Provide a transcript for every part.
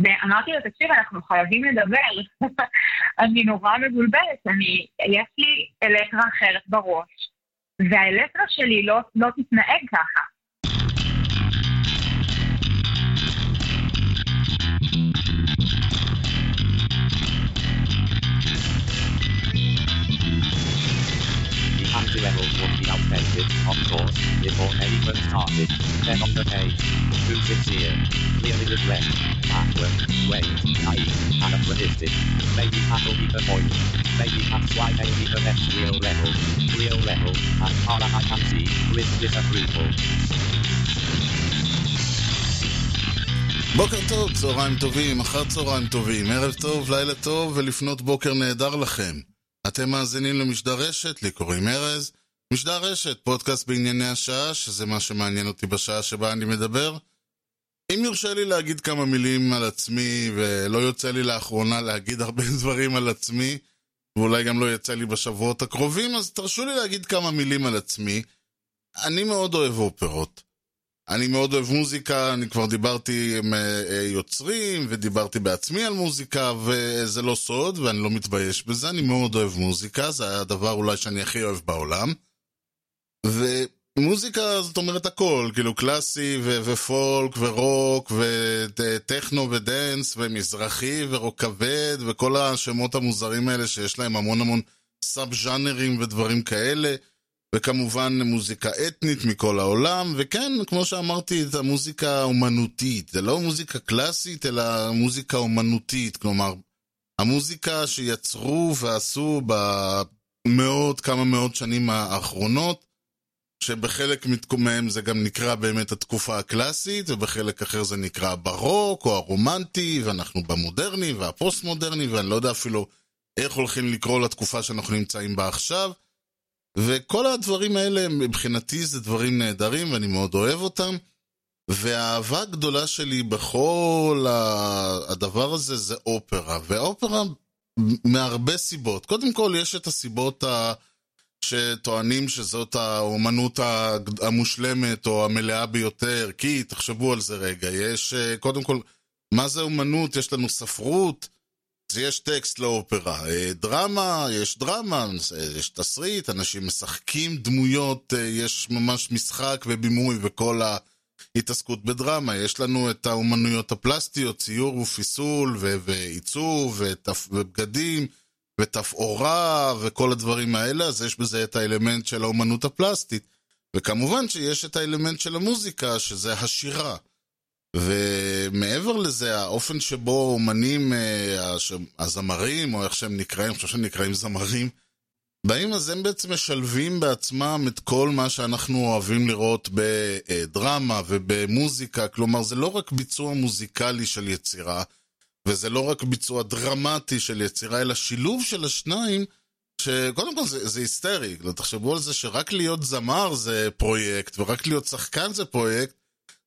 ואמרתי לו, תקשיב, אנחנו חייבים לדבר. אני נורא מבולבלת, אני, יש לי אלקטרה אחרת בראש, והאלקטרה שלי לא, לא תתנהג ככה. Anti levels would be outdated, of course, before even started. Then on the page, too sincere, clearly regret, backward, wait, naive, anachronistic. Maybe that'll be the point. Maybe that's why they need the next real level. Real level, as far as I can see, with disapproval. בוקר טוב, צהריים טובים, אחר צהריים טובים, ערב טוב, לילה טוב ולפנות בוקר נהדר לכם. אתם מאזינים למשדר רשת, לי קוראים ארז. משדר רשת, פודקאסט בענייני השעה, שזה מה שמעניין אותי בשעה שבה אני מדבר. אם יורשה לי להגיד כמה מילים על עצמי, ולא יוצא לי לאחרונה להגיד הרבה דברים על עצמי, ואולי גם לא יצא לי בשבועות הקרובים, אז תרשו לי להגיד כמה מילים על עצמי. אני מאוד אוהב אופרות. אני מאוד אוהב מוזיקה, אני כבר דיברתי עם אה, אה, יוצרים, ודיברתי בעצמי על מוזיקה, וזה לא סוד, ואני לא מתבייש בזה, אני מאוד אוהב מוזיקה, זה הדבר אולי שאני הכי אוהב בעולם. ומוזיקה זאת אומרת הכל, כאילו קלאסי ו- ופולק ורוק וטכנו ודנס ומזרחי ורוק כבד וכל השמות המוזרים האלה שיש להם המון המון סאב ז'אנרים ודברים כאלה. וכמובן מוזיקה אתנית מכל העולם, וכן, כמו שאמרתי, את המוזיקה האומנותית. זה לא מוזיקה קלאסית, אלא מוזיקה אומנותית. כלומר, המוזיקה שיצרו ועשו במאות, כמה מאות שנים האחרונות, שבחלק מהם זה גם נקרא באמת התקופה הקלאסית, ובחלק אחר זה נקרא הברוק או הרומנטי, ואנחנו במודרני והפוסט-מודרני, ואני לא יודע אפילו איך הולכים לקרוא לתקופה שאנחנו נמצאים בה עכשיו. וכל הדברים האלה מבחינתי זה דברים נהדרים ואני מאוד אוהב אותם. והאהבה הגדולה שלי בכל הדבר הזה זה אופרה, ואופרה מהרבה סיבות. קודם כל יש את הסיבות ה... שטוענים שזאת האומנות המושלמת או המלאה ביותר, כי תחשבו על זה רגע, יש קודם כל, מה זה אומנות? יש לנו ספרות, יש טקסט לאופרה. דרמה, יש דרמה, יש תסריט, אנשים משחקים דמויות, יש ממש משחק ובימוי וכל ההתעסקות בדרמה. יש לנו את האומנויות הפלסטיות, ציור ופיסול ו- ועיצוב ותפ- ובגדים ותפאורה וכל הדברים האלה, אז יש בזה את האלמנט של האומנות הפלסטית. וכמובן שיש את האלמנט של המוזיקה, שזה השירה. ומעבר לזה, האופן שבו אומנים, הזמרים, או איך שהם נקראים, אני חושב שהם נקראים זמרים, באים אז הם בעצם משלבים בעצמם את כל מה שאנחנו אוהבים לראות בדרמה ובמוזיקה, כלומר זה לא רק ביצוע מוזיקלי של יצירה, וזה לא רק ביצוע דרמטי של יצירה, אלא שילוב של השניים, שקודם כל זה, זה היסטרי, תחשבו על זה שרק להיות זמר זה פרויקט, ורק להיות שחקן זה פרויקט,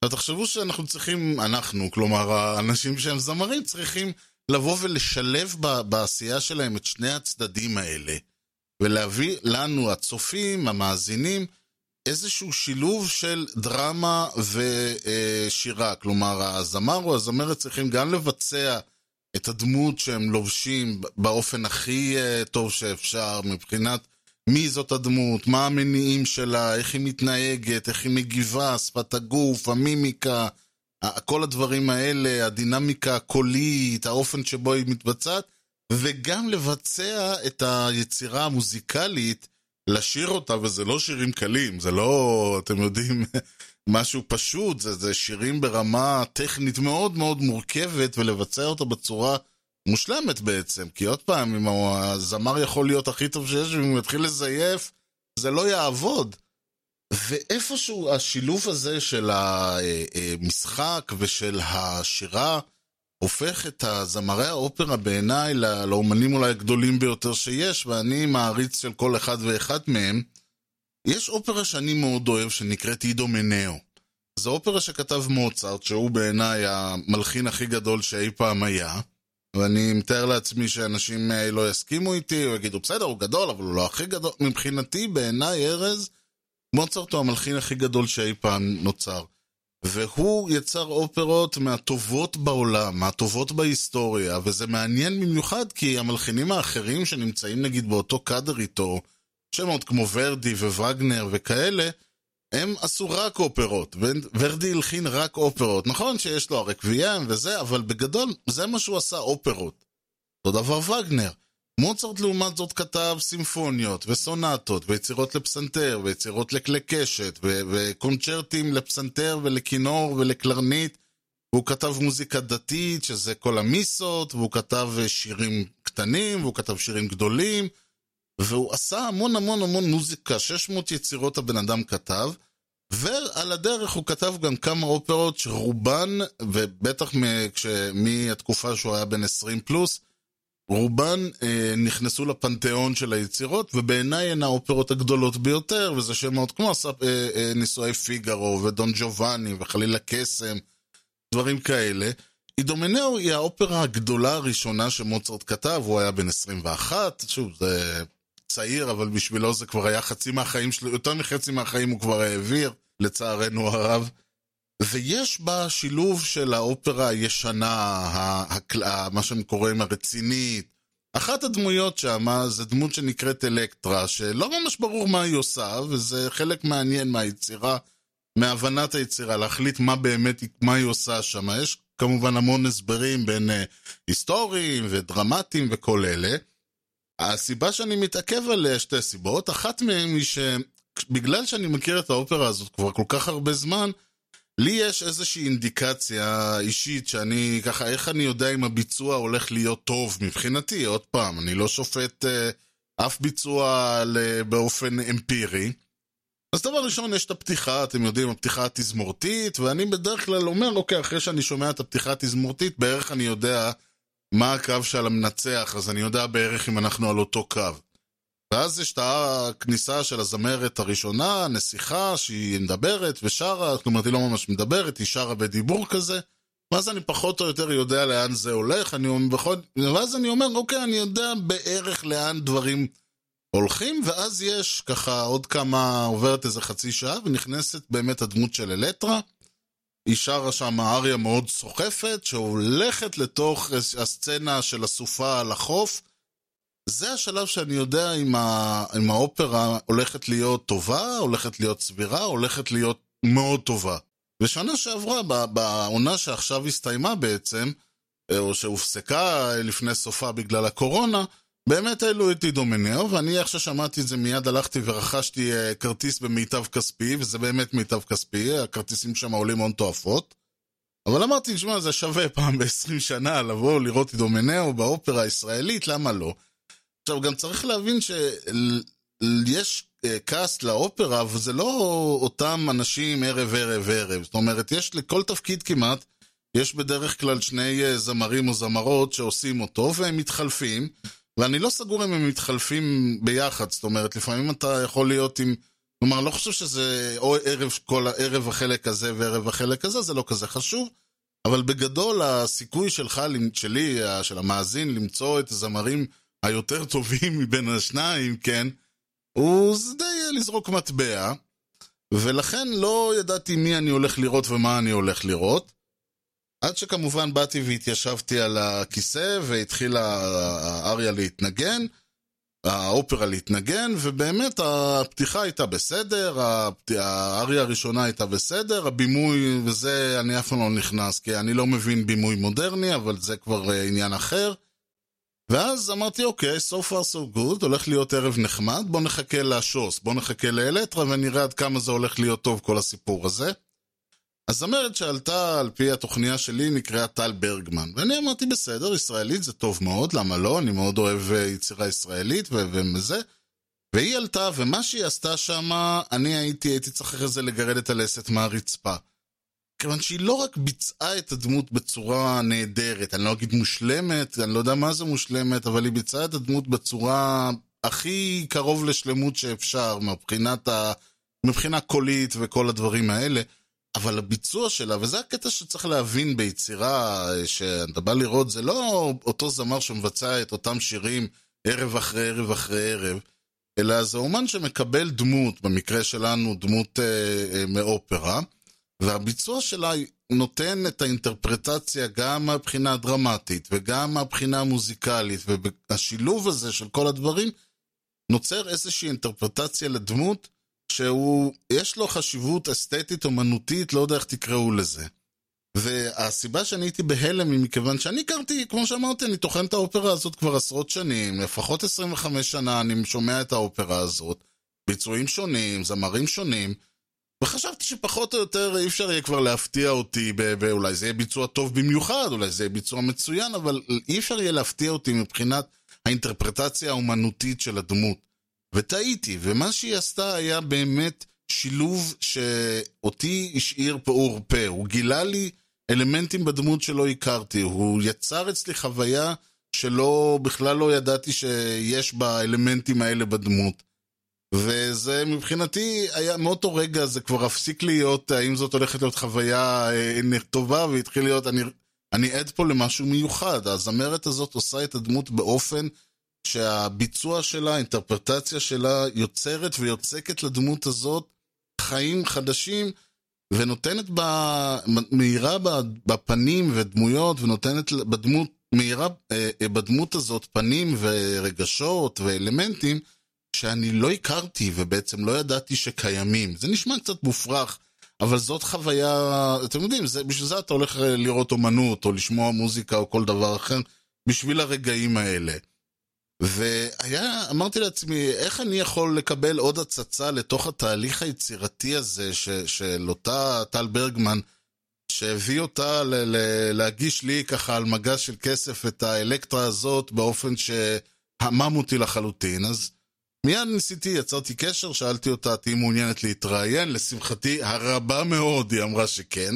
ותחשבו שאנחנו צריכים, אנחנו, כלומר האנשים שהם זמרים, צריכים לבוא ולשלב בעשייה שלהם את שני הצדדים האלה, ולהביא לנו, הצופים, המאזינים, איזשהו שילוב של דרמה ושירה. כלומר, הזמר או הזמרת צריכים גם לבצע את הדמות שהם לובשים באופן הכי טוב שאפשר, מבחינת מי זאת הדמות, מה המניעים שלה, איך היא מתנהגת, איך היא מגיבה, שפת הגוף, המימיקה, כל הדברים האלה, הדינמיקה הקולית, האופן שבו היא מתבצעת, וגם לבצע את היצירה המוזיקלית, לשיר אותה, וזה לא שירים קלים, זה לא, אתם יודעים, משהו פשוט, זה, זה שירים ברמה טכנית מאוד מאוד מורכבת, ולבצע אותה בצורה מושלמת בעצם, כי עוד פעם, אם הזמר יכול להיות הכי טוב שיש, ואם הוא יתחיל לזייף, זה לא יעבוד. ואיפשהו השילוב הזה של המשחק ושל השירה הופך את הזמרי האופרה בעיניי לאומנים אולי הגדולים ביותר שיש, ואני מעריץ של כל אחד ואחד מהם. יש אופרה שאני מאוד אוהב שנקראת אידו מנאו. זו אופרה שכתב מוצרט, שהוא בעיניי המלחין הכי גדול שאי פעם היה. ואני מתאר לעצמי שאנשים לא יסכימו איתי, או יגידו, בסדר, הוא גדול, אבל הוא לא הכי גדול. מבחינתי, בעיניי, ארז, מוצרט הוא המלחין הכי גדול שאי פעם נוצר. והוא יצר אופרות מהטובות בעולם, מהטובות בהיסטוריה, וזה מעניין במיוחד כי המלחינים האחרים שנמצאים נגיד באותו קאדר איתו, שמות כמו ורדי ווגנר וכאלה, הם עשו רק אופרות, ורדי הלחין רק אופרות. נכון שיש לו הרקוויאם וזה, אבל בגדול זה מה שהוא עשה, אופרות. אותו דבר וגנר. מוצרט לעומת זאת כתב סימפוניות וסונטות ויצירות לפסנתר ויצירות לכלי קשת ו- וקונצ'רטים לפסנתר ולכינור ולקלרנית והוא כתב מוזיקה דתית שזה כל המיסות והוא כתב שירים קטנים והוא כתב שירים גדולים והוא עשה המון המון המון מוזיקה, 600 יצירות הבן אדם כתב ועל הדרך הוא כתב גם כמה אופרות שרובן, ובטח מהתקופה שהוא היה בן 20 פלוס, רובן אה, נכנסו לפנתיאון של היצירות, ובעיניי הן האופרות הגדולות ביותר, וזה שמות כמו אה, אה, נישואי פיגארו ודון ג'ובאני וחלילה קסם, דברים כאלה. אידומנאו היא האופרה הגדולה הראשונה שמוצרט כתב, הוא היה בן 21, שוב, זה צעיר, אבל בשבילו זה כבר היה חצי מהחיים שלו, יותר מחצי מהחיים הוא כבר העביר, לצערנו הרב. ויש בה שילוב של האופרה הישנה, מה שהם קוראים הרצינית. אחת הדמויות שם זה דמות שנקראת אלקטרה, שלא ממש ברור מה היא עושה, וזה חלק מעניין מהיצירה, מהבנת היצירה, להחליט מה באמת, מה היא עושה שם. יש כמובן המון הסברים בין uh, היסטוריים ודרמטיים וכל אלה. הסיבה שאני מתעכב עליה שתי סיבות, אחת מהן היא שבגלל שאני מכיר את האופרה הזאת כבר כל כך הרבה זמן, לי יש איזושהי אינדיקציה אישית שאני ככה, איך אני יודע אם הביצוע הולך להיות טוב מבחינתי, עוד פעם, אני לא שופט אה, אף ביצוע באופן אמפירי. אז דבר ראשון, יש את הפתיחה, אתם יודעים, הפתיחה התזמורתית, ואני בדרך כלל אומר, אוקיי, אחרי שאני שומע את הפתיחה התזמורתית, בערך אני יודע מה הקו של המנצח, אז אני יודע בערך אם אנחנו על אותו קו. ואז יש את הכניסה של הזמרת הראשונה, נסיכה, שהיא מדברת ושרה, זאת אומרת, היא לא ממש מדברת, היא שרה בדיבור כזה. ואז אני פחות או יותר יודע לאן זה הולך, אני בכל... ואז אני אומר, אוקיי, אני יודע בערך לאן דברים הולכים, ואז יש ככה עוד כמה, עוברת איזה חצי שעה, ונכנסת באמת הדמות של אלטרה. היא שרה שם אריה מאוד סוחפת, שהולכת לתוך הסצנה של הסופה על החוף. זה השלב שאני יודע אם, ה... אם האופרה הולכת להיות טובה, הולכת להיות סבירה, הולכת להיות מאוד טובה. ושנה שעברה, בעונה שעכשיו הסתיימה בעצם, אה, או שהופסקה לפני סופה בגלל הקורונה, באמת העלו את עידו מניאו, ואני איך ששמעתי את זה מיד הלכתי ורכשתי אה, כרטיס במיטב כספי, וזה באמת מיטב כספי, הכרטיסים שם עולים הון תועפות. אבל אמרתי, תשמע, זה שווה פעם ב-20 שנה לבוא לראות עידו מניאו באופרה הישראלית, למה לא? עכשיו, גם צריך להבין שיש קאסט לאופרה, וזה לא אותם אנשים ערב ערב ערב. זאת אומרת, יש לכל תפקיד כמעט, יש בדרך כלל שני אה, זמרים או זמרות שעושים אותו, והם מתחלפים, ואני לא סגור אם הם מתחלפים ביחד. זאת אומרת, לפעמים אתה יכול להיות עם... כלומר, אני לא חושב שזה או ערב כל הערב החלק הזה וערב החלק הזה, זה לא כזה חשוב. אבל בגדול, הסיכוי שלך, שלי, של המאזין, למצוא את הזמרים היותר טובים מבין השניים, כן, הוא די לזרוק מטבע, ולכן לא ידעתי מי אני הולך לראות ומה אני הולך לראות. עד שכמובן באתי והתיישבתי על הכיסא והתחילה האריה להתנגן, האופרה להתנגן, ובאמת הפתיחה הייתה בסדר, האריה הראשונה הייתה בסדר, הבימוי וזה אני אף פעם לא נכנס, כי אני לא מבין בימוי מודרני, אבל זה כבר אה, עניין אחר. ואז אמרתי, אוקיי, so far so good, הולך להיות ערב נחמד, בוא נחכה לשוס, בוא נחכה לאלטרה ונראה עד כמה זה הולך להיות טוב כל הסיפור הזה. הזמרת שעלתה על פי התוכניה שלי נקראה טל ברגמן, ואני אמרתי, בסדר, ישראלית זה טוב מאוד, למה לא? אני מאוד אוהב אה, יצירה ישראלית וזה. והיא עלתה, ומה שהיא עשתה שם, אני הייתי, הייתי צריך אחרי זה לגרד את הלסת מהרצפה. כיוון שהיא לא רק ביצעה את הדמות בצורה נהדרת, אני לא אגיד מושלמת, אני לא יודע מה זה מושלמת, אבל היא ביצעה את הדמות בצורה הכי קרוב לשלמות שאפשר, מבחינת ה... מבחינה קולית וכל הדברים האלה. אבל הביצוע שלה, וזה הקטע שצריך להבין ביצירה שאתה בא לראות, זה לא אותו זמר שמבצע את אותם שירים ערב אחרי ערב אחרי ערב, אלא זה אומן שמקבל דמות, במקרה שלנו דמות אה, אה, מאופרה, והביצוע שלה נותן את האינטרפרטציה גם מהבחינה הדרמטית וגם מהבחינה המוזיקלית, והשילוב הזה של כל הדברים נוצר איזושהי אינטרפרטציה לדמות שהוא, יש לו חשיבות אסתטית, אומנותית, לא יודע איך תקראו לזה. והסיבה שאני הייתי בהלם היא מכיוון שאני הכרתי, כמו שאמרתי, אני טוחן את האופרה הזאת כבר עשרות שנים, לפחות 25 שנה אני שומע את האופרה הזאת, ביצועים שונים, זמרים שונים, וחשבתי שפחות או יותר אי אפשר יהיה כבר להפתיע אותי, ואולי זה יהיה ביצוע טוב במיוחד, אולי זה יהיה ביצוע מצוין, אבל אי אפשר יהיה להפתיע אותי מבחינת האינטרפרטציה האומנותית של הדמות. וטעיתי, ומה שהיא עשתה היה באמת שילוב שאותי השאיר פעור פה. הוא גילה לי אלמנטים בדמות שלא הכרתי, הוא יצר אצלי חוויה שלא, בכלל לא ידעתי שיש בה אלמנטים האלה בדמות. וזה מבחינתי היה מאותו רגע זה כבר הפסיק להיות האם זאת הולכת להיות חוויה אה, טובה והתחיל להיות אני, אני עד פה למשהו מיוחד. הזמרת הזאת עושה את הדמות באופן שהביצוע שלה, האינטרפרטציה שלה יוצרת ויוצקת לדמות הזאת חיים חדשים ונותנת ב... מאירה בפנים ודמויות ונותנת בדמות, מאירה אה, אה, בדמות הזאת פנים ורגשות ואלמנטים שאני לא הכרתי ובעצם לא ידעתי שקיימים. זה נשמע קצת מופרך, אבל זאת חוויה, אתם יודעים, זה, בשביל זה אתה הולך לראות אומנות או לשמוע מוזיקה או כל דבר אחר, בשביל הרגעים האלה. והיה, אמרתי לעצמי, איך אני יכול לקבל עוד הצצה לתוך התהליך היצירתי הזה ש, של אותה טל ברגמן, שהביא אותה ל, ל, להגיש לי ככה על מגש של כסף את האלקטרה הזאת באופן שהמם אותי לחלוטין. אז מיד ניסיתי, יצרתי קשר, שאלתי אותה, תהיי מעוניינת להתראיין? לשמחתי הרבה מאוד, היא אמרה שכן.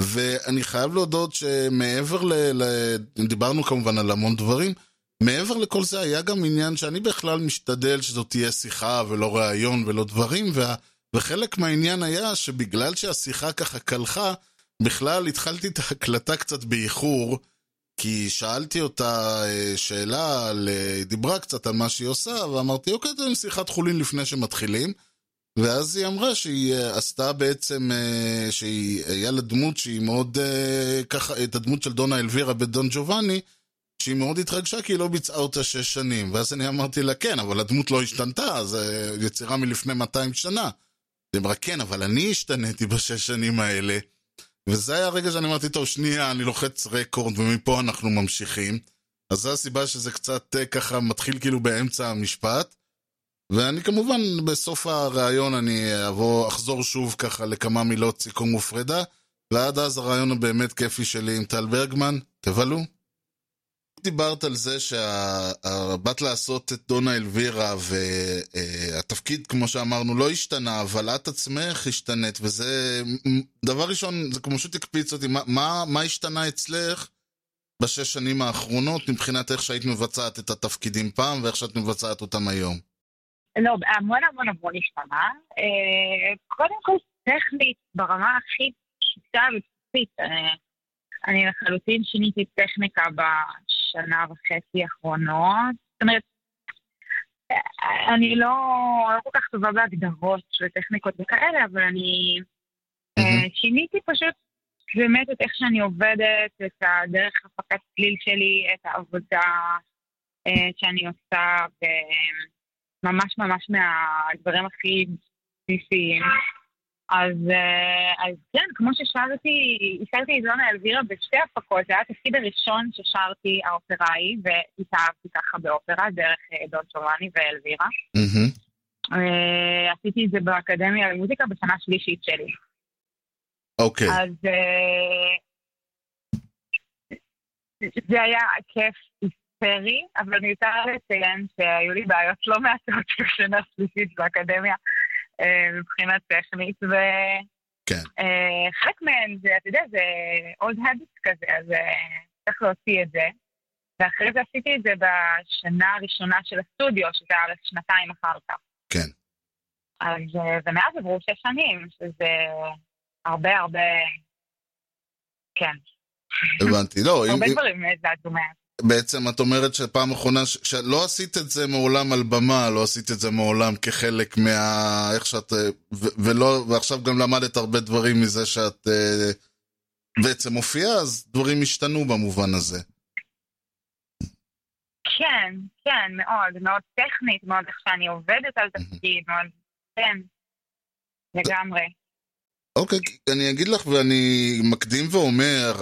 ואני חייב להודות שמעבר ל... ל... דיברנו כמובן על המון דברים, מעבר לכל זה היה גם עניין שאני בכלל משתדל שזאת תהיה שיחה ולא ראיון ולא דברים, וה... וחלק מהעניין היה שבגלל שהשיחה ככה קלחה, בכלל התחלתי את ההקלטה קצת באיחור, כי שאלתי אותה אה, שאלה, על, אה, דיברה קצת על מה שהיא עושה, ואמרתי, אוקיי, תן שיחת חולין לפני שמתחילים. ואז היא אמרה שהיא אה, עשתה בעצם, שהיא, היה לה דמות שהיא מאוד, ככה, את הדמות של דונה אלווירה בדון ג'ובאני, שהיא מאוד התרגשה כי היא לא ביצעה אותה שש שנים. ואז אני אמרתי לה, כן, אבל הדמות לא השתנתה, זו יצירה מלפני 200 שנה. היא אמרה, כן, אבל אני השתניתי בשש שנים האלה. וזה היה הרגע שאני אמרתי, טוב, שנייה, אני לוחץ רקורד ומפה אנחנו ממשיכים. אז זו הסיבה שזה קצת אה, ככה מתחיל כאילו באמצע המשפט. ואני כמובן, בסוף הראיון אני אבוא, אחזור שוב ככה לכמה מילות סיכום ופרידה. ועד אז הרעיון הבאמת כיפי שלי עם טל ברגמן, תבלו. דיברת על זה שבאת לעשות את דונה אלווירה והתפקיד, כמו שאמרנו, לא השתנה, אבל את עצמך השתנית, וזה, דבר ראשון, זה כמו פשוט הקפיץ אותי, מה, מה, השתנה אצלך בשש שנים האחרונות מבחינת איך שהיית מבצעת את התפקידים פעם ואיך שאת מבצעת אותם היום? לא, המון המון המון השתנה. אה, קודם כל, טכנית, ברמה הכי פשוטה ובסיסית. אה, אני לחלוטין שיניתי טכניקה בשנה וחצי האחרונות. זאת אומרת, אני לא, לא כל כך טובה בהגדרות של טכניקות וכאלה, אבל אני mm-hmm. שיניתי פשוט באמת את איך שאני עובדת, את הדרך הפקת צליל שלי, את העבודה אה, שאני עושה, וממש ממש מהדברים הכי בסיסיים. אז, אה, אז כן, כמו ששרתי, השרתי את זונה אלווירה בשתי הפקות, זה היה התפקיד הראשון ששרתי האופראי, והתאהבתי ככה באופרה דרך אה, דון צ'ובאני ואלווירה. Mm-hmm. עשיתי את זה באקדמיה למוזיקה בשנה שלישית שלי. אוקיי. Okay. אז זה היה כיף היסטרי, אבל מיותר לציין שהיו לי בעיות לא מעטות בשנה שלישית באקדמיה. אה, מבחינה טכנית, וחלק כן. מהן זה, אתה יודע, זה עוד הביט כזה, אז אה, צריך להוציא את זה. ואחרי זה עשיתי את זה בשנה הראשונה של הסטודיו, שזה היה שנתיים אחר כך. כן. אז, אה, ומאז עברו שש שנים, שזה הרבה הרבה, כן. הבנתי, לא, הרבה דברים זזו מאז. בעצם את אומרת שפעם אחרונה, ש- שלא עשית את זה מעולם על במה, לא עשית את זה מעולם כחלק מה... איך שאת... אה, ו- ולא... ועכשיו גם למדת הרבה דברים מזה שאת אה, בעצם מופיעה, אז דברים השתנו במובן הזה. כן, כן, מאוד, מאוד טכנית, מאוד איך שאני עובדת על תפקיד, מאוד, כן, לגמרי. אוקיי, אני אגיד לך ואני מקדים ואומר,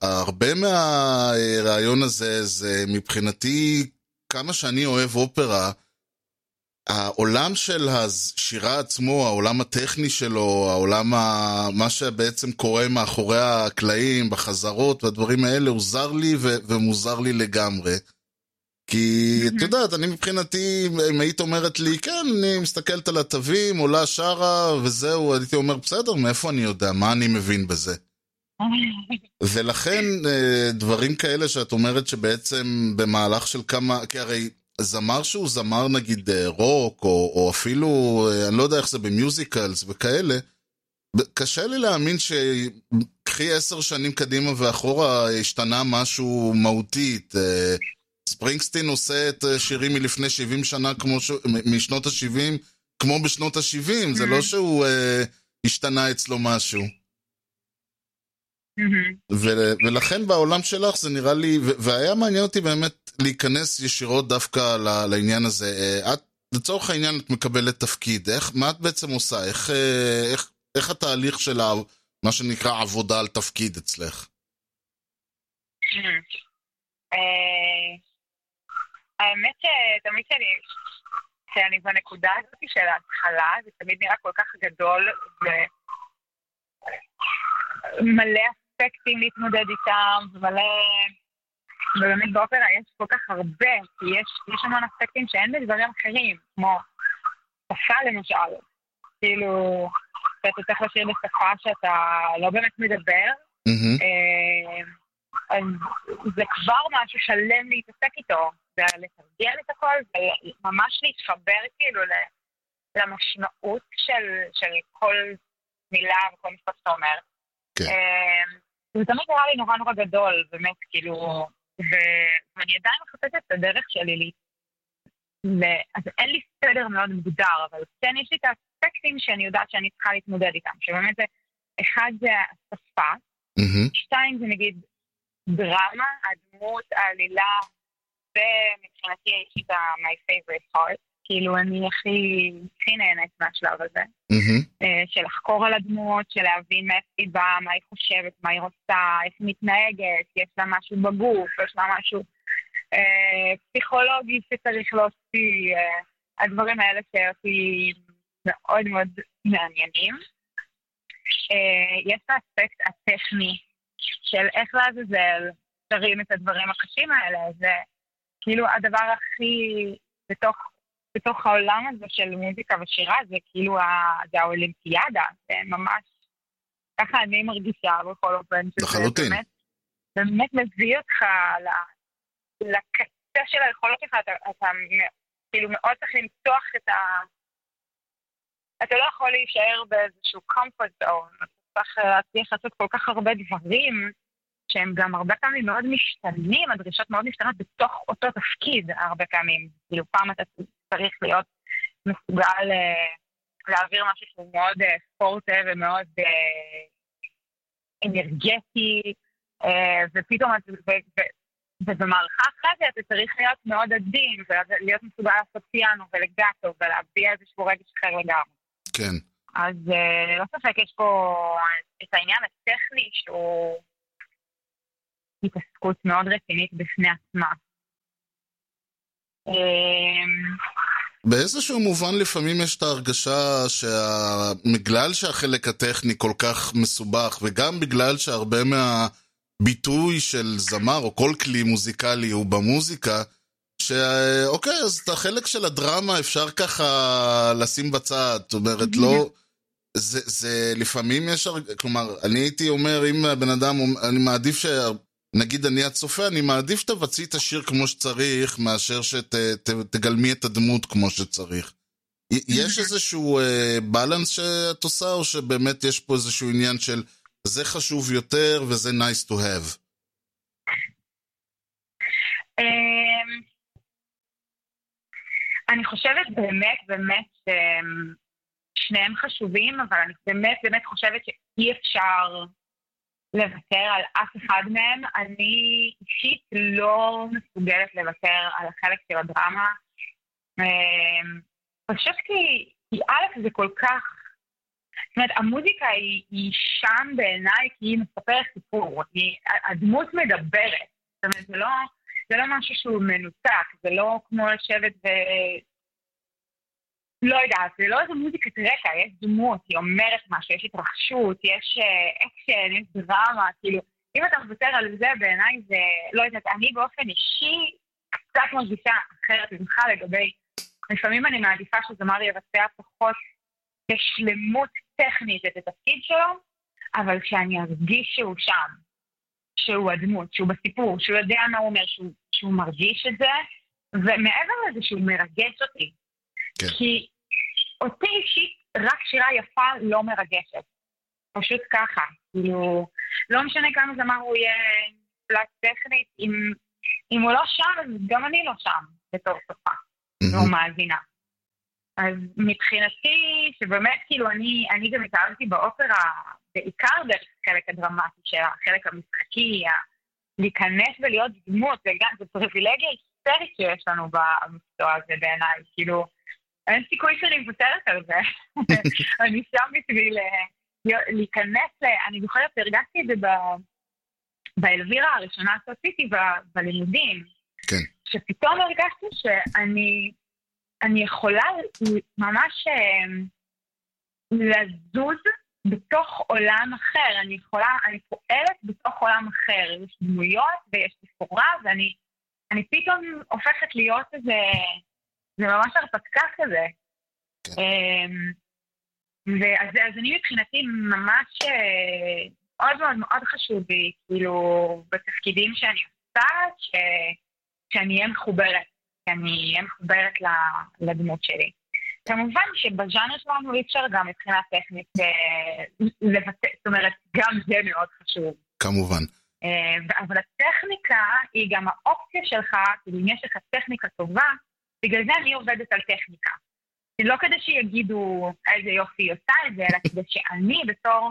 הרבה מהרעיון הזה זה מבחינתי, כמה שאני אוהב אופרה, העולם של השירה עצמו, העולם הטכני שלו, העולם, ה... מה שבעצם קורה מאחורי הקלעים, בחזרות והדברים האלה, הוא זר לי ו... ומוזר לי לגמרי. כי. את יודעת, אני מבחינתי, אם היית אומרת לי, כן, אני מסתכלת על התווים, עולה שרה, וזהו, הייתי אומר, בסדר, מאיפה אני יודע? מה אני מבין בזה? ולכן אה, דברים כאלה שאת אומרת שבעצם במהלך של כמה, כי הרי זמר שהוא זמר נגיד אה, רוק, או, או אפילו, אה, אני לא יודע איך זה במיוזיקלס וכאלה, קשה לי להאמין שקחי עשר שנים קדימה ואחורה השתנה משהו מהותית. ספרינגסטין עושה את אה, שירים מלפני 70 שנה כמו ש... משנות ה-70 כמו בשנות ה-70, זה לא שהוא אה, השתנה אצלו משהו. ו- ולכן בעולם שלך זה נראה לי, ו- והיה מעניין אותי באמת להיכנס ישירות דווקא ל- לעניין הזה. אה, את, לצורך העניין, את מקבלת תפקיד, איך, מה את בעצם עושה? איך, אה, איך, איך התהליך של ה- מה שנקרא עבודה על תפקיד אצלך? האמת שתמיד כשאני, כשאני בנקודה הזאת של ההתחלה, זה תמיד נראה כל כך גדול ומלא אספקטים להתמודד איתם, ומלא... ובאמת באופרה יש כל כך הרבה, כי יש, יש המון אספקטים שאין בדברים אחרים, כמו שפה למשל. כאילו, שאתה צריך לשיר בשפה שאתה לא באמת מדבר. אה, אז זה כבר משהו שלם להתעסק איתו, ולתרגל את הכל, וממש להתחבר כאילו ל- למשמעות של, של כל מילה וכל משפט שאתה אומר. כן. אה, זה תמיד נראה לי נורא נורא גדול, באמת, כאילו, ואני עדיין מחפשת את הדרך שלי לי. ו- אז אין לי סדר מאוד מוגדר, אבל כן יש לי את האספקטים שאני יודעת שאני צריכה להתמודד איתם, שבאמת זה, אחד זה השפה, מהמם. שתיים זה נגיד דרמה, הדמות, העלילה, ומבחינתי יש את ה- my favorite part, כאילו אני הכי, הכי נהנית מהשלב הזה. אה, של לחקור על הדמות, של להבין מאיפה היא באה, מה היא חושבת, מה היא רוצה, איך היא מתנהגת, יש לה משהו בגוף, יש לה משהו אה, פסיכולוגי שצריך להוציא, אה, הדברים האלה שאותי מאוד מאוד מעניינים. אה, יש את האספקט הטכני של איך לעזאזל שרים את הדברים הקשים האלה, זה כאילו הדבר הכי בתוך, בתוך העולם הזה של מוזיקה ושירה, זה כאילו ה, זה האולימפיאדה, זה ממש, ככה אני מרגישה בכל אופן, לחלוטין. באמת, באמת מביא אותך לקצה של היכולות שלך, אתה, אתה כאילו מאוד צריך למתוח את ה... אתה לא יכול להישאר באיזשהו comfort zone, אתה צריך להצליח לעשות כל כך הרבה דברים, שהם גם הרבה פעמים מאוד משתנים, הדרישות מאוד משתנות בתוך אותו תפקיד הרבה פעמים. כאילו פעם אתה צריך להיות מסוגל אה, להעביר משהו שהוא מאוד אה, ספורטה ומאוד אה, אנרגטי, אה, ופתאום את... ו- ו- ובמערכה אחרי זה אתה צריך להיות מאוד עדין, ולהיות מסוגל לעשות פיאנו ולגאטו ולהביע איזשהו רגש אחר לגמרי. כן. אז אה, לא ספק, יש פה את העניין הטכני שהוא התעסקות מאוד רצינית בפני עצמה. אה, באיזשהו מובן לפעמים יש את ההרגשה שבגלל שהחלק הטכני כל כך מסובך וגם בגלל שהרבה מהביטוי של זמר או כל כלי מוזיקלי הוא במוזיקה שאוקיי, אז את החלק של הדרמה אפשר ככה לשים בצד, זאת אומרת, לא... זה, זה לפעמים יש, כלומר, אני הייתי אומר, אם הבן אדם, אני מעדיף ש... נגיד אני הצופה, אני מעדיף שתבצעי את השיר כמו שצריך, מאשר שתגלמי שת, את הדמות כמו שצריך. יש איזשהו אה, בלנס שאת עושה, או שבאמת יש פה איזשהו עניין של זה חשוב יותר וזה nice to have? אמ, אני חושבת באמת באמת אמ, ששניהם חשובים, אבל אני באמת באמת חושבת שאי אפשר לוותר על אף אחד מהם. אני אישית לא מסוגלת לוותר על החלק של הדרמה. אמ, פשוט כי, כי א', זה כל כך... זאת אומרת, המוזיקה היא, היא שם בעיניי כי היא מספרת סיפור. היא, הדמות מדברת. זאת אומרת, זה לא, זה לא משהו שהוא מנותק, זה לא כמו לשבת ו... לא יודעת, זה לא איזה מוזיקת רקע, יש דמות, היא אומרת משהו, יש התרחשות, יש אקשן, יש דרמה, כאילו, אם אתה מוותר על זה, בעיניי זה, לא יודעת, אני באופן אישי קצת מרגישה אחרת ממך לגבי, לפעמים אני מעדיפה שזמר יבצע פחות בשלמות טכנית את התפקיד שלו, אבל שאני ארגיש שהוא שם, שהוא הדמות, שהוא בסיפור, שהוא יודע מה הוא אומר, שהוא, שהוא מרגיש את זה, ומעבר לזה שהוא מרגש אותי. כן. כי אותי אישית רק שירה יפה לא מרגשת. פשוט ככה. כאילו, לא משנה כמה זמר הוא יהיה פלט טכנית, אם, אם הוא לא שם, אז גם אני לא שם בתור צופה, mm-hmm. לא מאזינה. אז מבחינתי, שבאמת, כאילו, אני, אני גם התאהבתי באופרה, בעיקר דרך החלק הדרמטי שלה, החלק המשחקי, להיכנס ולהיות דמות, זו פריבילגיה היסטרית שיש לנו במקצוע הזה בעיניי, כאילו, אין סיכוי שאני מוותרת על זה. אני שם בשביל אה, להיכנס, אני זוכרת, הרגשתי את זה באלווירה הראשונה שעשיתי בלימודים. כן. שפתאום הרגשתי שאני אני יכולה ממש אה, לזוז בתוך עולם אחר. אני יכולה, אני פועלת בתוך עולם אחר. יש דמויות ויש תפאורה, ואני אני פתאום הופכת להיות איזה... זה ממש הרפתקה כזה. כן. אמ, ואז אז אני מבחינתי ממש אה, מאוד מאוד מאוד חשוב לי, כאילו, בתפקידים שאני עושה, ש... שאני אהיה מחוברת, שאני אהיה מחוברת לדמות שלי. כמובן שבז'אנר שלנו אי אפשר גם מבחינה טכנית אה, לבטא, זאת אומרת, גם זה מאוד חשוב. כמובן. אה, אבל הטכניקה היא גם האופציה שלך, כאילו אם יש לך טכניקה טובה, בגלל זה אני עובדת על טכניקה. לא כדי שיגידו איזה יופי היא עושה את זה, אלא כדי שאני בתור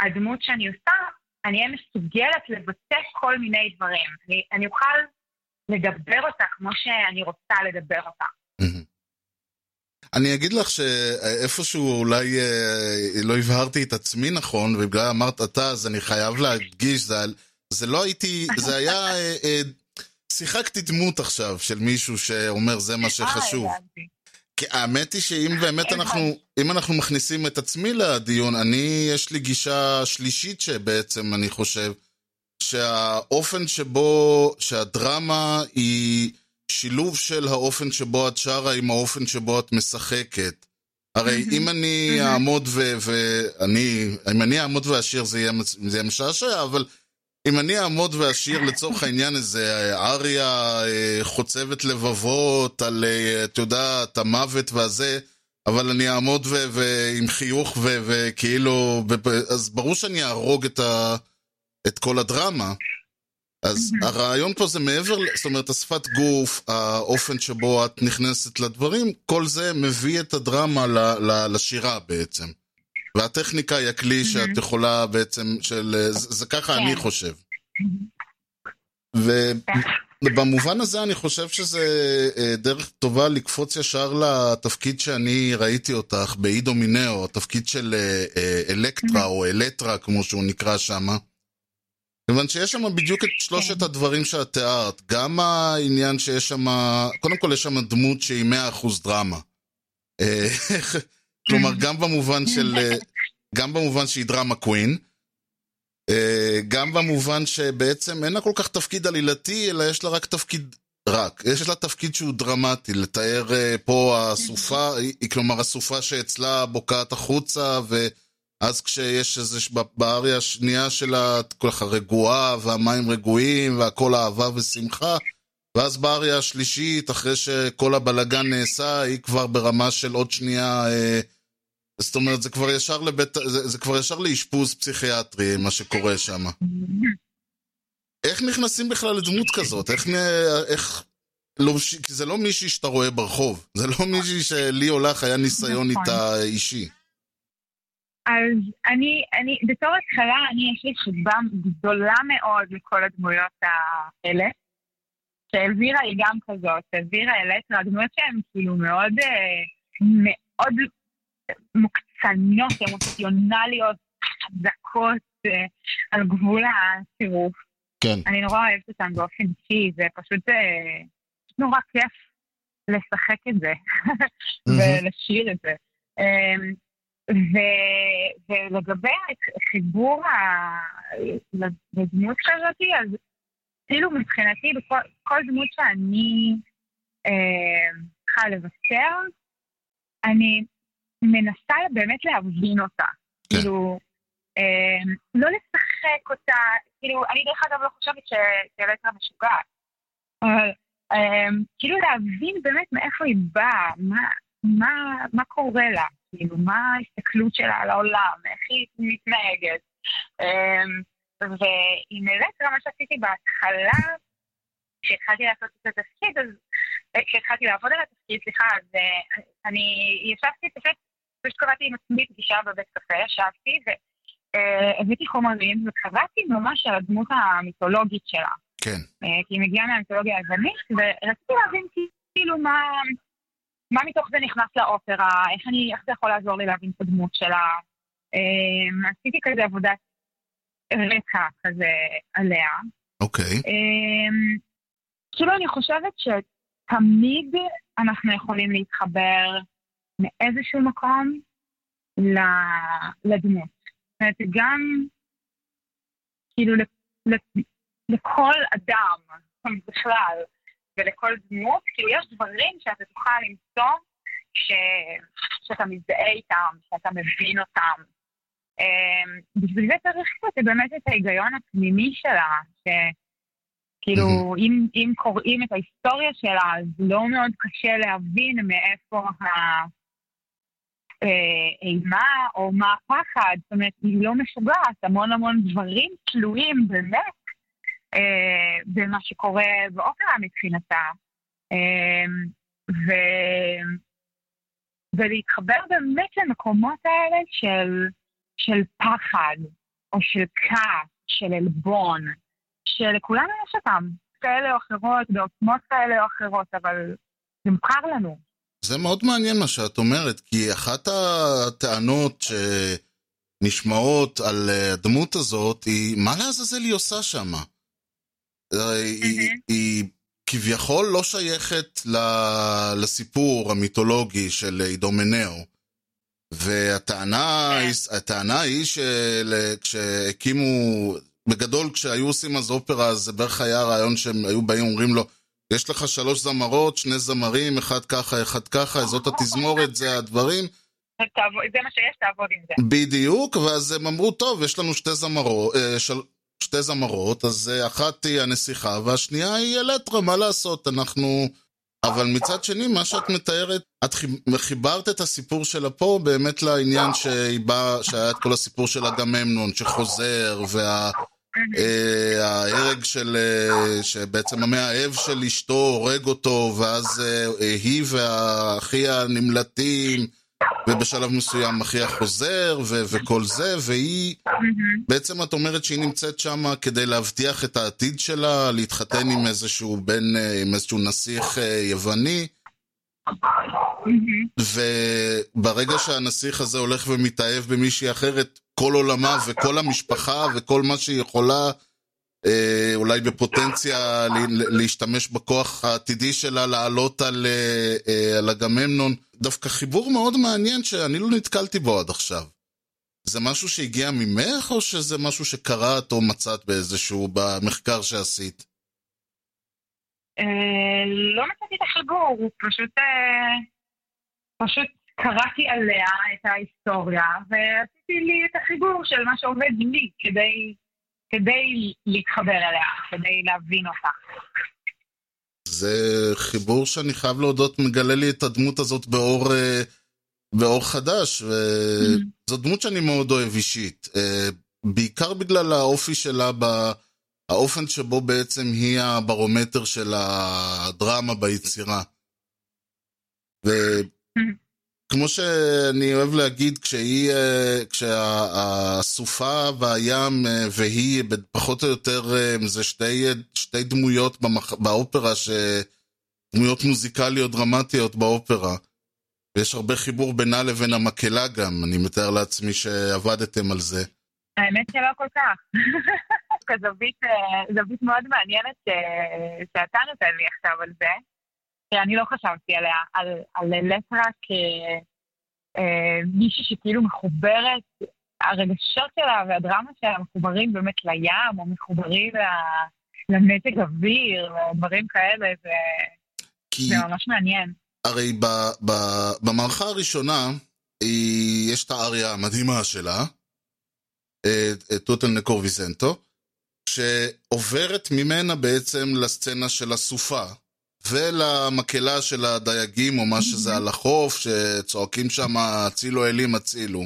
הדמות שאני עושה, אני אהיה מסוגלת לבטא כל מיני דברים. אני, אני אוכל לדבר אותה כמו שאני רוצה לדבר אותה. אני אגיד לך שאיפשהו אולי אה, לא הבהרתי את עצמי נכון, ובגלל אמרת אתה, אז אני חייב להדגיש, זה, זה לא הייתי, זה היה אה, אה, שיחקתי דמות עכשיו של מישהו שאומר זה מה שחשוב. כי האמת היא שאם באמת אנחנו, אם אנחנו מכניסים את עצמי לדיון, אני, יש לי גישה שלישית שבעצם אני חושב, שהאופן שבו, שהדרמה היא שילוב של האופן שבו את שרה עם האופן שבו את משחקת. הרי אם אני אעמוד ואני, אם אני אעמוד ואשיר זה יהיה משעשע, אבל אם אני אעמוד ואשיר לצורך העניין איזה אריה אה, חוצבת לבבות על, אה, את יודעת, המוות והזה, אבל אני אעמוד ועם חיוך וכאילו, אז ברור שאני אהרוג את, ה, את כל הדרמה. אז הרעיון פה זה מעבר, זאת אומרת, השפת גוף, האופן שבו את נכנסת לדברים, כל זה מביא את הדרמה ל, ל, לשירה בעצם. והטכניקה היא הכלי שאת יכולה בעצם, של... זה, זה ככה אני כן. חושב. ובמובן הזה אני חושב שזה אה, דרך טובה לקפוץ ישר לתפקיד שאני ראיתי אותך, באי דומינאו, התפקיד של אה, אה, אלקטרה או אלטרה כמו שהוא נקרא שם. כיוון שיש שם בדיוק את שלושת כן. הדברים שאת תיארת, גם העניין שיש שם, קודם כל יש שם דמות שהיא 100% דרמה. כלומר, גם במובן של... גם במובן שהיא דרמה קווין, אה, גם במובן שבעצם אין לה כל כך תפקיד עלילתי, אלא יש לה רק תפקיד רק. יש לה תפקיד שהוא דרמטי, לתאר אה, פה הסופה, היא, כלומר הסופה שאצלה בוקעת החוצה, ואז כשיש איזה, באריה השנייה שלה, כל כך רגועה, והמים רגועים, והכל אהבה ושמחה, ואז באריה השלישית, אחרי שכל הבלגן נעשה, היא כבר ברמה של עוד שנייה... אה, זאת אומרת, זה כבר ישר לבית... זה, זה כבר ישר לאשפוז פסיכיאטרי, מה שקורה שם. איך נכנסים בכלל לדמות כזאת? איך... איך... לא, כי זה לא מישהי שאתה רואה ברחוב, זה לא מישהי שלי או לך היה ניסיון נכון. איתה אישי. אז אני, אני, בתור התחלה, אני, יש לי חיבה גדולה מאוד לכל הדמויות האלה. שאלווירה היא גם כזאת, אלווירה, אלקטרה, הדמויות שהן כאילו מאוד, אה, מאוד מוקצנות, אמוציונליות, חזקות, אה, על גבול הטירוף. כן. אני נורא אוהבת אותן באופן אישי, זה פשוט אה, נורא כיף לשחק את זה, ולשיר את זה. אמ, ו- ולגבי החיבור לדמות כזאת, אז כאילו מבחינתי, בכל כל דמות שאני אה, צריכה לבצע, אני מנסה באמת להבין אותה. כן. כאילו, אה, לא לשחק אותה, כאילו, אני דרך אגב לא חושבת ש- שאלקטרה משוגעת. אבל אה, כאילו להבין באמת מאיפה היא באה, מה, מה, מה קורה לה, כאילו, מה ההסתכלות שלה על העולם, איך היא מתנהגת. אמ, ועם אלקטרה, מה שעשיתי בהתחלה, כשהתחלתי לעשות את התפקיד, אז אה, כשהתחלתי לעבוד על התפקיד, סליחה, אז אה, אני ישבתי, פשוט, פשוט קראתי עם עצמי פגישה בבית קפה, ישבתי והבאתי חומרים וקראתי ממש על הדמות המיתולוגית שלה. כן. אה, כי היא מגיעה מהמיתולוגיה היוונית, ורציתי להבין כאילו מה, מה מתוך זה נכנס לאופרה, איך, אני, איך זה יכול לעזור לי להבין את הדמות שלה. אה, עשיתי כזה עבודת רקע כזה עליה. אוקיי. אה, כאילו אני חושבת שתמיד אנחנו יכולים להתחבר מאיזשהו מקום לדמות. זאת אומרת, גם כאילו לכל אדם בכלל ולכל דמות, כאילו יש דברים שאתה תוכל למצוא ש... שאתה מזדהה איתם, שאתה מבין אותם. אמ, בשביל זה צריך קצת באמת את ההיגיון הפנימי שלה, שכאילו. אם, אם קוראים את ההיסטוריה שלה, אז לא מאוד קשה להבין מאיפה ה... אה, אימה או מה הפחד, זאת אומרת, היא לא משוגעת, המון המון דברים תלויים באמת אה, במה שקורה באופרה מבחינתה. אה, ו... ולהתחבר באמת למקומות האלה של, של פחד, או של כעס, של עלבון, שלכולנו יש אותם, כאלה או אחרות, בעוצמות כאלה או אחרות, אבל זה מוכר לנו. זה מאוד מעניין מה שאת אומרת, כי אחת הטענות שנשמעות על אה, הדמות הזאת היא, מה לעזאזל היא עושה שמה? הרי היא, מהמם. היא כביכול לא שייכת לסיפור המיתולוגי של אידומנאו. והטענה כן. היא- הטענה היא שכשהקימו, בגדול כשהיו עושים אז אופרה, אז זה בערך היה רעיון שהם היו באים אומרים לו, יש לך שלוש זמרות, שני זמרים, אחד ככה, אחד ככה, זאת התזמורת, זה הדברים. זה מה שיש, תעבוד עם זה. בדיוק, ואז הם אמרו, טוב, יש לנו שתי זמרות, של... שתי זמרות, אז אה, אחת היא הנסיכה והשנייה היא אלטרה, מה לעשות, אנחנו... אבל מצד שני, מה שאת מתארת, את חיב- חיברת את הסיפור שלה פה באמת לעניין שהיא באה, שהיה את כל הסיפור של אגממנון שחוזר, וההרג של, אה, שבעצם המאהב של אשתו הורג אותו, ואז אה, אה, היא ואחיה נמלטים, ובשלב מסוים אחיה חוזר, ו- וכל זה, והיא... בעצם את אומרת שהיא נמצאת שם כדי להבטיח את העתיד שלה, להתחתן עם איזשהו בן, אה, עם איזשהו נסיך אה, יווני. וברגע שהנסיך הזה הולך ומתאהב במישהי אחרת, כל עולמה וכל המשפחה וכל מה שהיא יכולה, אולי בפוטנציה להשתמש בכוח העתידי שלה לעלות על, אה, אה, על אגממנון, דווקא חיבור מאוד מעניין שאני לא נתקלתי בו עד עכשיו. זה משהו שהגיע ממך, או שזה משהו שקראת או מצאת באיזשהו, במחקר שעשית? אה, לא מצאתי את החיבור, פשוט, אה, פשוט קראתי עליה את ההיסטוריה, ועשיתי לי את החיבור של מה שעובד לי כדי, כדי להתחבר אליה, כדי להבין אותה. זה חיבור שאני חייב להודות מגלה לי את הדמות הזאת באור, אה, באור חדש, וזו דמות שאני מאוד אוהב אישית. אה, בעיקר בגלל האופי שלה, ב... האופן שבו בעצם היא הברומטר של הדרמה ביצירה. וכמו שאני אוהב להגיד, כשהיא, אה, כשהסופה והים אה, והיא, פחות או יותר, אה, זה שתי, שתי דמויות במח... באופרה, ש... דמויות מוזיקליות דרמטיות באופרה. ויש הרבה חיבור בינה לבין המקהלה גם, אני מתאר לעצמי שעבדתם על זה. האמת שלא כל כך. כזווית זווית מאוד מעניינת שאתה נותן לי עכשיו על זה. אני לא חשבתי עליה, על, על לטרה כמישהי שכאילו מחוברת, הרגשות שלה והדרמה שלה מחוברים באמת לים, או מחוברים למזג אוויר, או דברים כאלה, זה, כי... זה ממש מעניין. הרי ב, ב, במערכה הראשונה, היא, יש את האריה המדהימה שלה, את טוטל נקור ויזנטו, שעוברת ממנה בעצם לסצנה של הסופה. ולמקהלה של הדייגים, או מה שזה על החוף, שצועקים שם, הצילו אלים הצילו.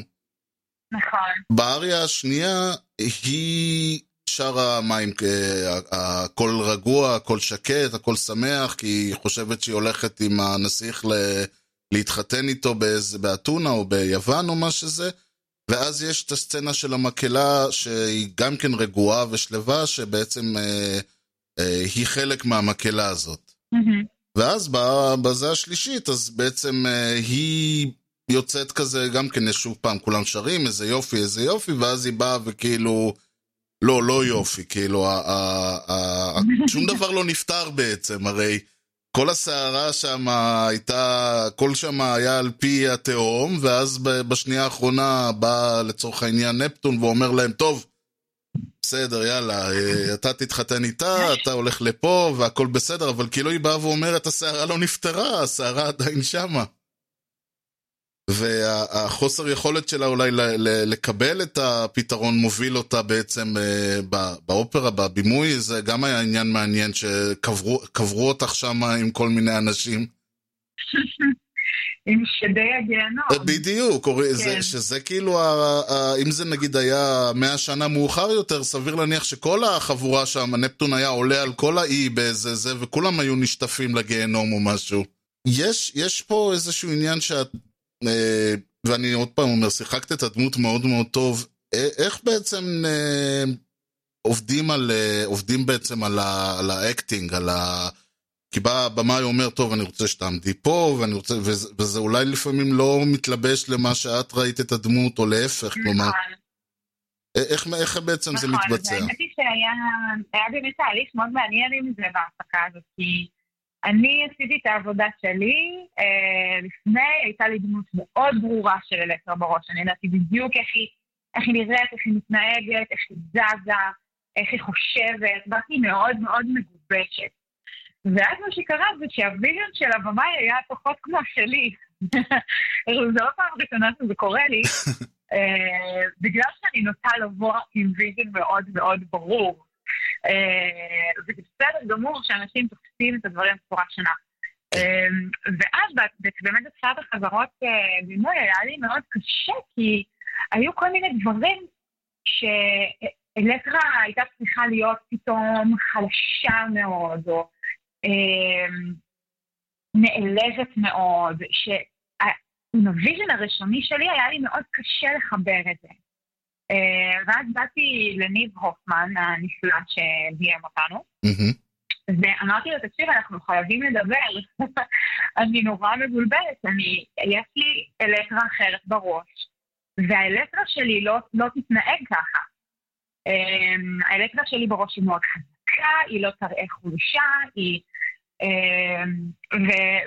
נכון. באריה השנייה, היא שרה מים, הכל רגוע, הכל שקט, הכל שמח, כי היא חושבת שהיא הולכת עם הנסיך ל... להתחתן איתו באיזה, באתונה או ביוון או מה שזה. ואז יש את הסצנה של המקהלה שהיא גם כן רגועה ושלווה, שבעצם אה, אה, היא חלק מהמקהלה הזאת. ואז בזה השלישית, אז בעצם אה, היא יוצאת כזה, גם כן שוב פעם, כולם שרים, איזה יופי, איזה יופי, ואז היא באה וכאילו, לא, לא יופי, כאילו, שום דבר לא נפתר בעצם, הרי כל הסערה שם הייתה, הכל שם היה על פי התהום, ואז בשנייה האחרונה בא לצורך העניין נפטון ואומר להם, טוב, בסדר, יאללה, אה, אתה תתחתן איתה, אתה הולך לפה, והכל בסדר, אבל כאילו היא באה ואומרת, הסערה לא נפתרה, הסערה עדיין שמה. והחוסר יכולת שלה אולי לקבל את הפתרון מוביל אותה בעצם אה, באופרה, בבימוי, זה גם היה עניין מעניין שקברו אותך שם עם כל מיני אנשים. עם שדי הגיהנום. בדיוק, כן. זה, שזה כאילו, אם זה נגיד היה מאה שנה מאוחר יותר, סביר להניח שכל החבורה שם, הנפטון היה עולה על כל האי באיזה זה, וכולם היו נשטפים לגיהנום או משהו. יש, יש פה איזשהו עניין שאת, אה, ואני עוד פעם אומר, שיחקת את הדמות מאוד מאוד טוב, אה, איך בעצם אה, עובדים, על, אה, עובדים בעצם על, ה, על האקטינג, על ה... כי בא הבמאי אומר, טוב, אני רוצה שתעמדי פה, ואני רוצה, וזה, וזה אולי לפעמים לא מתלבש למה שאת ראית את הדמות, או להפך, נכון. כלומר... איך, איך בעצם נכון, זה מתבצע? נכון, האמת היא שהיה באמת תהליך מאוד מעניין עם זה בהפקה הזאת, כי אני עשיתי את העבודה שלי, אה, לפני הייתה לי דמות מאוד ברורה של אלקטרה בראש, אני ידעתי בדיוק איך היא, איך היא נראית, איך היא מתנהגת, איך היא זזה, איך היא חושבת, באתי מאוד מאוד מגובשת. ואז מה שקרה זה שה vision של הבמאי היה פחות כמו שלי. זו לא פעם ראשונה שזה קורה לי, אה, בגלל שאני נוטה לבוא עם vision מאוד מאוד ברור. אה, וזה בסדר גמור שאנשים תופסים את הדברים בצורה שונה. אה, ואז באמת בתחילת החזרות בימוי היה לי מאוד קשה, כי היו כל מיני דברים שאלקטרה הייתה צריכה להיות פתאום חלשה מאוד, או נעלבת מאוד, שעם ה vision הראשוני שלי היה לי מאוד קשה לחבר את זה. אה, ואז באתי לניב הופמן הנפלא שביים אותנו, ואמרתי לו, תקשיב, אנחנו חייבים לדבר, אני נורא מבולבלת, אני, יש לי אלקטרה אחרת בראש, והאלקטרה שלי לא, לא תתנהג ככה. אמ, האלקטרה שלי בראש היא מאוד חזקה, היא לא תראה חולשה, היא אמ,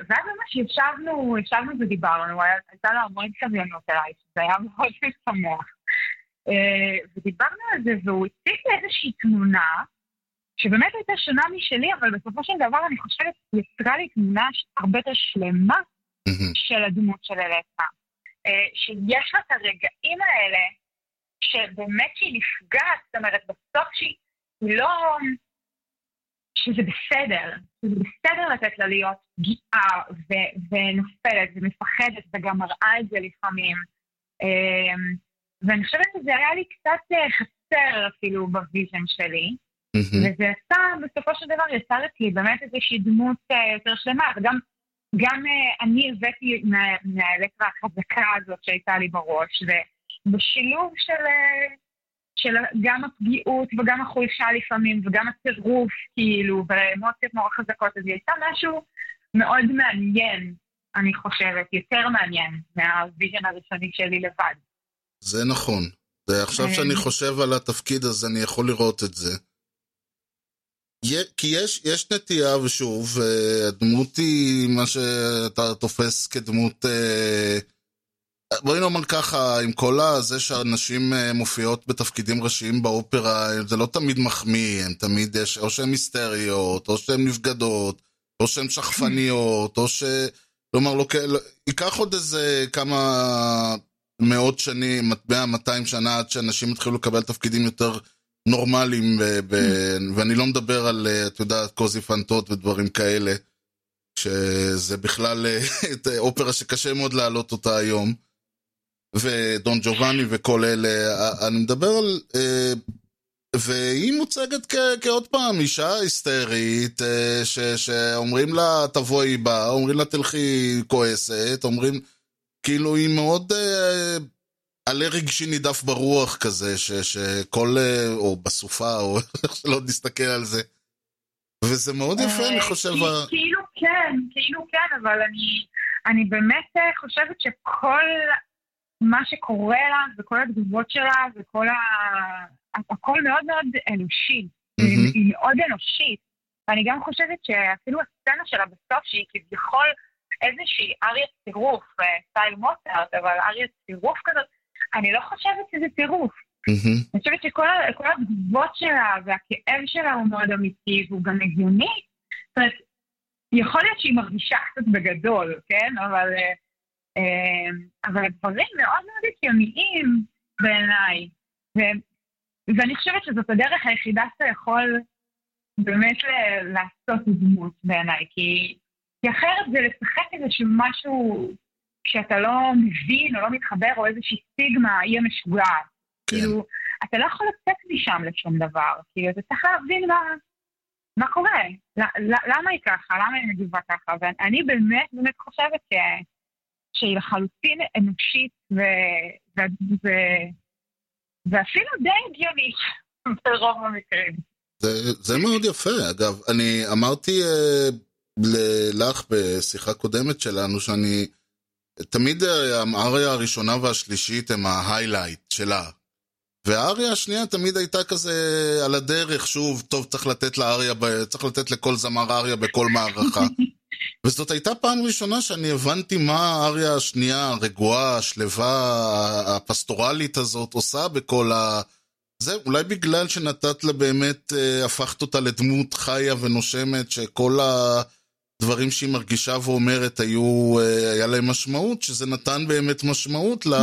ואז ממש ישבנו, ישבנו ודיברנו, הייתה לו המון סבלנות אליי, זה היה מאוד משמח. אה, ודיברנו על זה, והוא הציג לי איזושהי תמונה, שבאמת הייתה שונה משלי, אבל בסופו של דבר אני חושבת, יצרה לי תמונה הרבה יותר שלמה של הדמות של אלקה. אה, שיש לה את הרגעים האלה, שבאמת שהיא נפגעת, זאת אומרת, בסוף שהיא לא... שזה בסדר, שזה בסדר לתת לה להיות פגיעה ו- ונופלת ומפחדת וגם מראה את זה לפעמים. אמ, ואני חושבת שזה היה לי קצת אה, חסר אפילו ב vision שלי. וזה עשה, בסופו של דבר יצר אצלי באמת איזושהי דמות אה, יותר שלמה, וגם גם אה, אני הבאתי מהאלקטרה החזקה הזאת שהייתה לי בראש, ובשילוב של, של גם הפגיעות וגם החולשה לפעמים, וגם הטירוף, כאילו, ואמוציות נורא חזקות, אז היא הייתה משהו מאוד מעניין, אני חושבת, יותר מעניין מהוויז'ן הראשוני שלי לבד. זה נכון. ועכשיו שאני חושב על התפקיד הזה, אני יכול לראות את זה. כי יש, יש נטייה, ושוב, אה, הדמות היא מה שאתה תופס כדמות... אה, בואי נאמר ככה, עם כל הזה שהנשים אה, מופיעות בתפקידים ראשיים באופרה, זה לא תמיד מחמיא, הם תמיד יש, או שהן היסטריות, או שהן נבגדות, או שהן שכפניות, או ש... כלומר, לא, לא, ייקח עוד איזה כמה מאות שנים, מאה, מאתיים שנה, עד שאנשים יתחילו לקבל תפקידים יותר נורמליים, ב- ב- ואני לא מדבר על, אה, את יודעת, קוזי פנטות ודברים כאלה, שזה בכלל אה, אופרה שקשה מאוד להעלות אותה היום, ודון ג'ובאני וכל אלה, אני מדבר על... אה, והיא מוצגת כ- כעוד פעם אישה היסטרית, ש- שאומרים לה תבואי בה, אומרים לה תלכי כועסת, אומרים, כאילו היא מאוד... עלה רגשי נידף ברוח כזה, ש, שכל, אה, או בסופה, או איך שלא נסתכל על זה. וזה מאוד יפה, אני אה, חושב. כאילו כן, כאילו כן, אבל אני, אני באמת אה, חושבת שכל מה שקורה לה, וכל התגובות שלה, וכל ה... הכל מאוד מאוד אנושי. היא מאוד אנושית. ואני גם חושבת שאפילו הסצנה שלה בסוף, שהיא כביכול איזושהי אריה צירוף, סטייל מוצרט, אבל אריה צירוף כזאת, אני לא חושבת שזה טירוף. אני חושבת שכל התגובות שלה והכאב שלה הוא מאוד אמיתי והוא גם הגיוני. זאת אומרת, יכול להיות שהיא מרגישה קצת בגדול, כן? אבל, אה, אה, אבל הדברים מאוד מאוד הגיוניים בעיניי. ואני חושבת שזאת הדרך היחידה שאתה יכול באמת לעשות דמות בעיניי, כי, כי אחרת זה לשחק איזשהו משהו שאתה לא מבין או לא מתחבר, או איזושהי סטיגמה, היא המשוגעת. כן. כאילו, אתה לא יכול לצאת משם לשום דבר. כאילו, אתה צריך להבין מה, מה קורה. למה היא ככה? למה היא מגיבה ככה? ואני באמת באמת חושבת ש... שהיא לחלוטין אנושית ו... ו... ו... ואפילו די הגיונית ברוב המקרים. זה, זה מאוד יפה, אגב. אני אמרתי אה, לך בשיחה קודמת שלנו שאני תמיד אה, האריה הראשונה והשלישית הם ההיילייט שלה. והאריה השנייה תמיד הייתה כזה על הדרך, שוב, טוב, צריך לתת לאריה, צריך לתת לכל זמר אריה בכל מערכה. וזאת הייתה פעם ראשונה שאני הבנתי מה האריה השנייה, הרגועה, השלווה, הפסטורלית הזאת עושה בכל ה... זה אולי בגלל שנתת לה באמת, אה, הפכת אותה לדמות חיה ונושמת, שכל ה... דברים שהיא מרגישה ואומרת היו, אה, היה להם משמעות, שזה נתן באמת משמעות ל...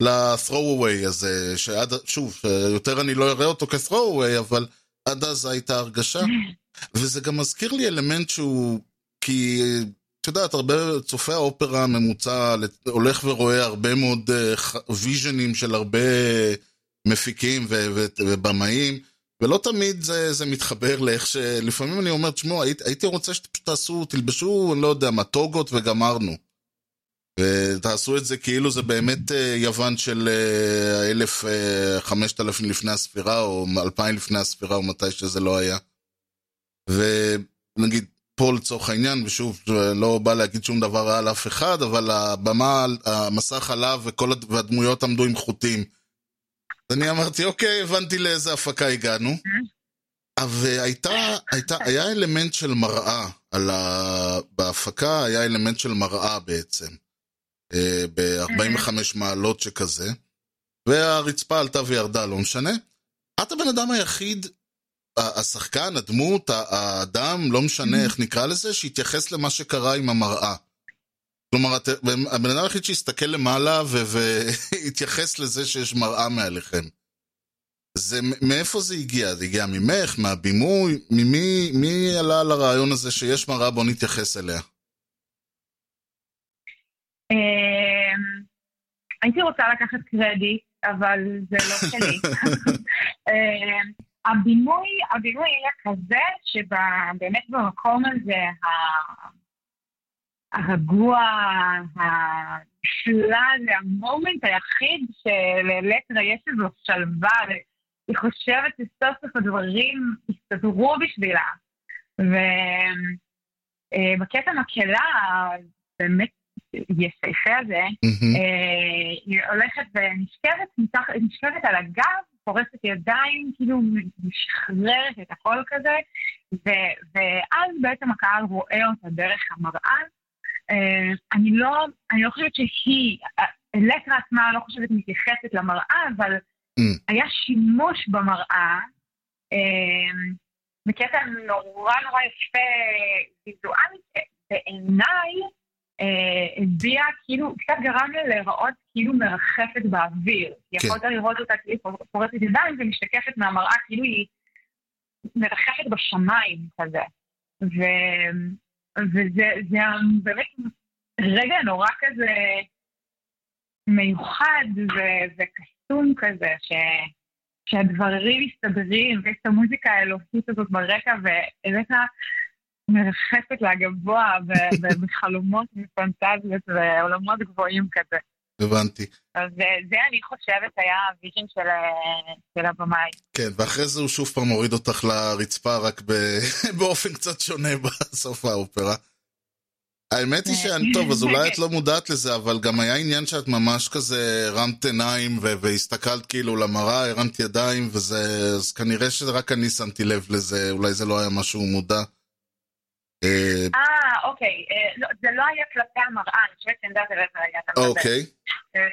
ל-throwaway הזה, שעד, שוב, יותר אני לא אראה אותו כ-throwaway, אבל עד אז הייתה הרגשה. וזה גם מזכיר לי אלמנט שהוא, כי, את יודעת, הרבה צופי האופרה הממוצע הולך ורואה הרבה מאוד ויז'נים אה, של הרבה מפיקים ובמאים, ולא תמיד זה, זה מתחבר לאיך ש... לפעמים אני אומר, תשמעו, הייתי רוצה שפשוט תעשו, תלבשו, אני לא יודע מה, טוגות וגמרנו. ותעשו את זה כאילו זה באמת אה, יוון של אה, אלף, אה, חמשת אלפים לפני הספירה, או אלפיים לפני הספירה, או מתי שזה לא היה. ונגיד, פה לצורך העניין, ושוב, לא בא להגיד שום דבר רע על אף אחד, אבל הבמה, המסך עליו וכל הדמויות עמדו עם חוטים. אני אמרתי, אוקיי, הבנתי לאיזה הפקה הגענו. אבל הייתה, הייתה, היה אלמנט של מראה, על ה... בהפקה היה אלמנט של מראה בעצם, ב-45 מעלות שכזה, והרצפה עלתה וירדה, לא משנה. את הבן אדם היחיד, השחקן, הדמות, האדם, לא משנה איך נקרא לזה, שהתייחס למה שקרה עם המראה. כלומר, את, הבן אדם היחיד שהסתכל למעלה והתייחס לזה שיש מראה מעליכם. זה, מאיפה זה הגיע? זה הגיע ממך, מהבימוי? ממי מי עלה על הרעיון הזה שיש מראה, בוא נתייחס אליה? אמ, הייתי רוצה לקחת קרדיט, אבל זה לא שלי. אמ, הבינוי, הבינוי יהיה כזה שבאמת במקום הזה, הרגוע, הנפלא, זה המומנט היחיד שללקטרה יש איזו שלווה, והיא חושבת שסוף סוף הדברים הסתדרו בשבילה. ובקטע מקהלה, באמת יפהפה הזה. אה, היא הולכת ונשכבת נשכבת על הגב, פורסת ידיים, כאילו משחררת את הכל כזה, ו- ואז בעצם הקהל רואה אותה דרך המראה. אה, אני לא, אני לא חושבת שהיא, אלקטרה עצמה לא חושבת מתייחסת למראה, אבל Mm. היה שימוש במראה, אה, בקטע נורא נורא יפה ויזואלית, בעיניי אה, הביע, כאילו, קצת גרם לה להיראות כאילו מרחפת באוויר. כן. יכולת לראות אותה כאילו פורצת ידיים ומשתקפת מהמראה, כאילו היא מרחפת בשמיים כזה. ו... וזה זה באמת רגע נורא כזה מיוחד ו- וקסום כזה, ש... שהדברים מסתדרים, ויש את המוזיקה האלוהית הזאת ברקע, ואלקה מרחפת לה גבוה בחלומות ופנטזיות ועולמות גבוהים כזה. הבנתי. אז זה, זה אני חושבת היה ה vision של, ה- של הבמאי. כן, ואחרי זה הוא שוב פעם הוריד אותך לרצפה, רק ב... באופן קצת שונה בסוף האופרה. האמת היא שאני, טוב, אז אולי את לא מודעת לזה, אבל גם היה עניין שאת ממש כזה הרמת עיניים ו- והסתכלת כאילו למראה, הרמת ידיים, וזה... אז כנראה שרק אני שמתי לב לזה, אולי זה לא היה משהו מודע. אה, אה, אוקיי, אה, לא, זה לא היה כלפי המראה, אני חושבת שאני יודעת על איזה רגע אתה מדבר. אוקיי, אה,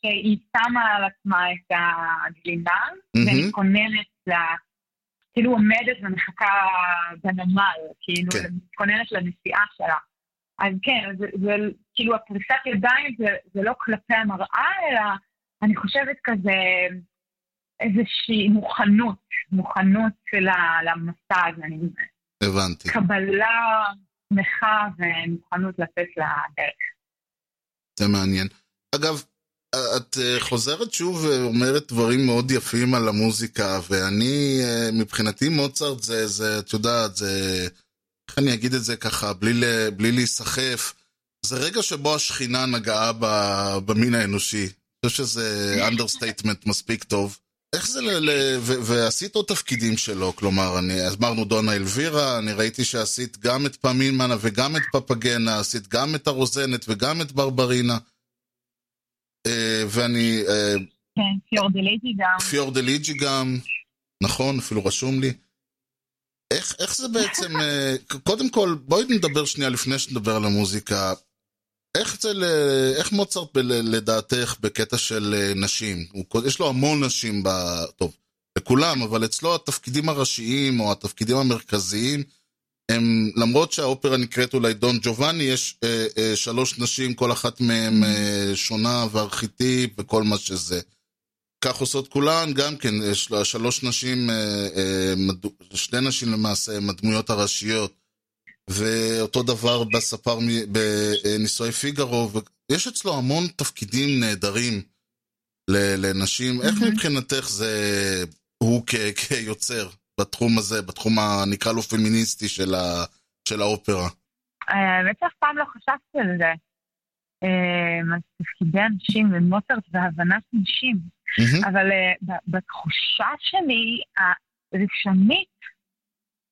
שהיא שמה על עצמה את הגלימה. ומתכוננת ל... כאילו עומדת ומחכה בנמל, כאילו, כן. מתכוננת לנסיעה שלה. אז כן, זה, זה כאילו הפריסת ידיים זה, זה לא כלפי המראה, אלא אני חושבת כזה איזושהי מוכנות, מוכנות למסע הזה, אני הבנתי. קבלה, שמחה ומוכנות לצאת לדרך. זה מעניין. אגב, את אה, חוזרת שוב ואומרת דברים מאוד יפים על המוזיקה, ואני, אה, מבחינתי מוצרט זה, זה, את יודעת, זה, איך אני אגיד את זה ככה, בלי, בלי להיסחף, זה רגע שבו השכינה נגעה במין האנושי. אני חושב שזה understatement מספיק טוב. איך זה, ל- ל- ו- ועשית עוד תפקידים שלו, כלומר, אני, אמרנו דונה אלווירה, אני ראיתי שעשית גם את פמינה וגם את פפגנה, עשית גם את הרוזנת וגם את ברברינה. אה, ואני, אה, כן, פיורדיליג'י גם. פיורדיליג'י גם, נכון, אפילו רשום לי. איך, איך זה בעצם, אה, קודם כל, בואי נדבר שנייה לפני שנדבר על המוזיקה. איך זה, ל... איך מוצרט ב... לדעתך בקטע של אה, נשים? הוא... יש לו המון נשים ב... טוב, לכולם, אבל אצלו התפקידים הראשיים או התפקידים המרכזיים הם, למרות שהאופרה נקראת אולי דון ג'ובאני, יש אה, אה, שלוש נשים, כל אחת מהן אה, שונה וארכיטיפ וכל מה שזה. כך עושות כולן, גם כן, יש שלוש נשים, אה, אה. שני נשים למעשה, הם הדמויות הראשיות. ואותו דבר בספר בנישואי פיגארו, ויש אצלו המון תפקידים נהדרים לנשים. איך מהמם. מבחינתך זה הוא כ- כיוצר בתחום הזה, בתחום הנקרא לו פמיניסטי של, ה- של האופרה? האמת שאף פעם לא חשבתי על זה. על תפקידי הנשים ומוצרט והבנת נשים. אבל אה, בתחושה שלי, הראשונית,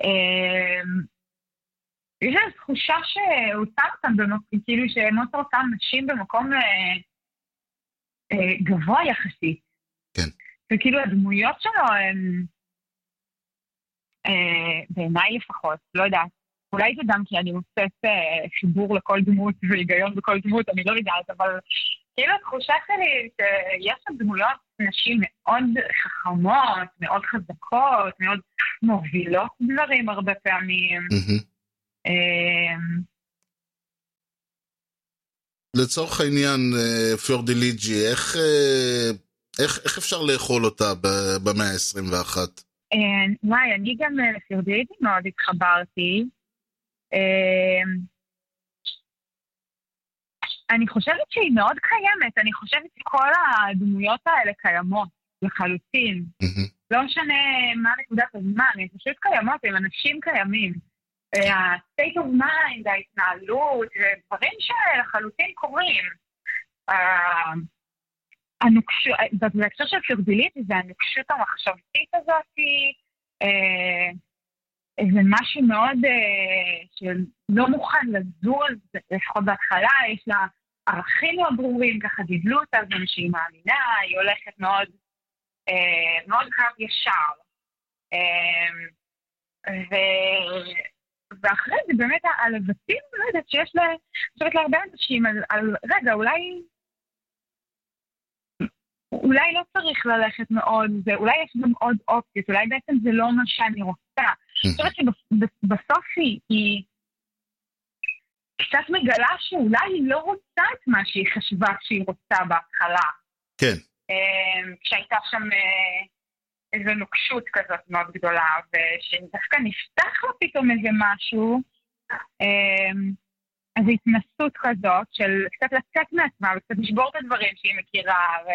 אה, יש איזו תחושה שהוא שם אותם, במק- כאילו שמוצרט שם נשים במקום אה, אה, גבוה יחסית. כן. וכאילו הדמויות שלו הן, אה, בעיניי לפחות, לא יודעת. אולי זה גם כי אני מוצאת אה, חיבור לכל דמות והיגיון בכל דמות, אני לא יודעת, אבל כאילו התחושה שלי שיש שם דמויות נשים מאוד חכמות, מאוד חזקות, מאוד מובילות דברים הרבה פעמים. מהמם. אה, לצורך העניין, אה, פיורדליג'י, איך, אה, איך, איך אפשר לאכול אותה במאה ה-21? אה, וואי, אני גם אה, לפיורדיליטי מאוד התחברתי. אה, אני חושבת שהיא מאוד קיימת, אני חושבת שכל הדמויות האלה קיימות לחלוטין. לא משנה מה נקודת הזמן, הן פשוט קיימות, הם אנשים קיימים. ה-state of mind, ההתנהלות, דברים שלחלוטין קורים. הנוקשות, בהקשר של פירדיליטי זה הנוקשות המחשבתית הזאת, איזה משהו מאוד שלא מוכן לזוז, לפחות בהתחלה, יש לה ערכים מאוד ברורים, ככה גידלו אותה, זה מה שהיא מאמינה, היא הולכת מאוד, מאוד קו ישר. ואחרי זה באמת הלבטים, לא יודעת, שיש לה, חושבת להרבה אנשים על, על, רגע, אולי, אולי לא צריך ללכת מאוד, זה, אולי יש גם עוד אופציות, אולי בעצם זה לא מה שאני רוצה. אני חושבת שבסוף היא, היא קצת מגלה שאולי היא לא רוצה את מה שהיא חשבה שהיא רוצה בהתחלה. כן. כשהייתה שם איזו נוקשות כזאת מאוד גדולה, ושדווקא נפתח לה פתאום איזה משהו, איזו התנסות כזאת של קצת לצאת מעצמה וקצת לשבור את הדברים שהיא מכירה, ו...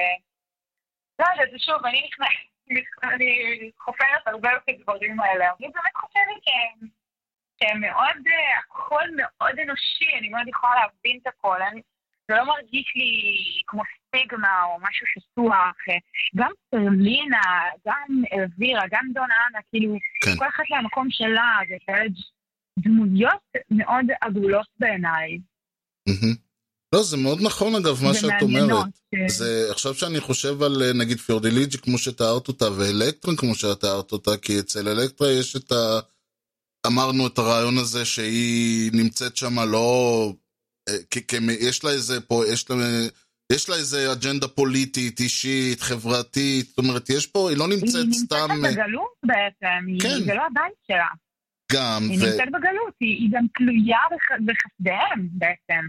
לא זה שוב, אני נכנסת, אני חופרת הרבה את הדברים האלה, אני באמת חושבת שהם, מאוד, הכל מאוד אנושי, אני מאוד יכולה להבין את הכל, אני, זה לא מרגיש לי כמו סטיגמה או משהו שטוח. גם פרלינה, גם אלווירה, גם דון אנה, כאילו, כן. כל אחת למקום שלה, זה כאלה דמויות מאוד עגולות בעיניי. לא, זה מאוד נכון אגב, מה שאת אומרת. כן. זה, עכשיו שאני חושב על נגיד פיורדליג'י כמו שתיארת אותה, ואלקטרון כמו שתיארת אותה, כי אצל אלקטרה יש את ה... אמרנו את הרעיון הזה שהיא נמצאת שם לא כי, כי יש לה איזה פה, יש לה, יש לה איזה אג'נדה פוליטית, אישית, חברתית, זאת אומרת, יש פה, היא לא נמצאת היא סתם... היא נמצאת בגלות בעצם, כן. זה לא הבית שלה. גם, היא ו... נמצאת בגלות, היא, היא גם תלויה בח... בחסדיהם בעצם.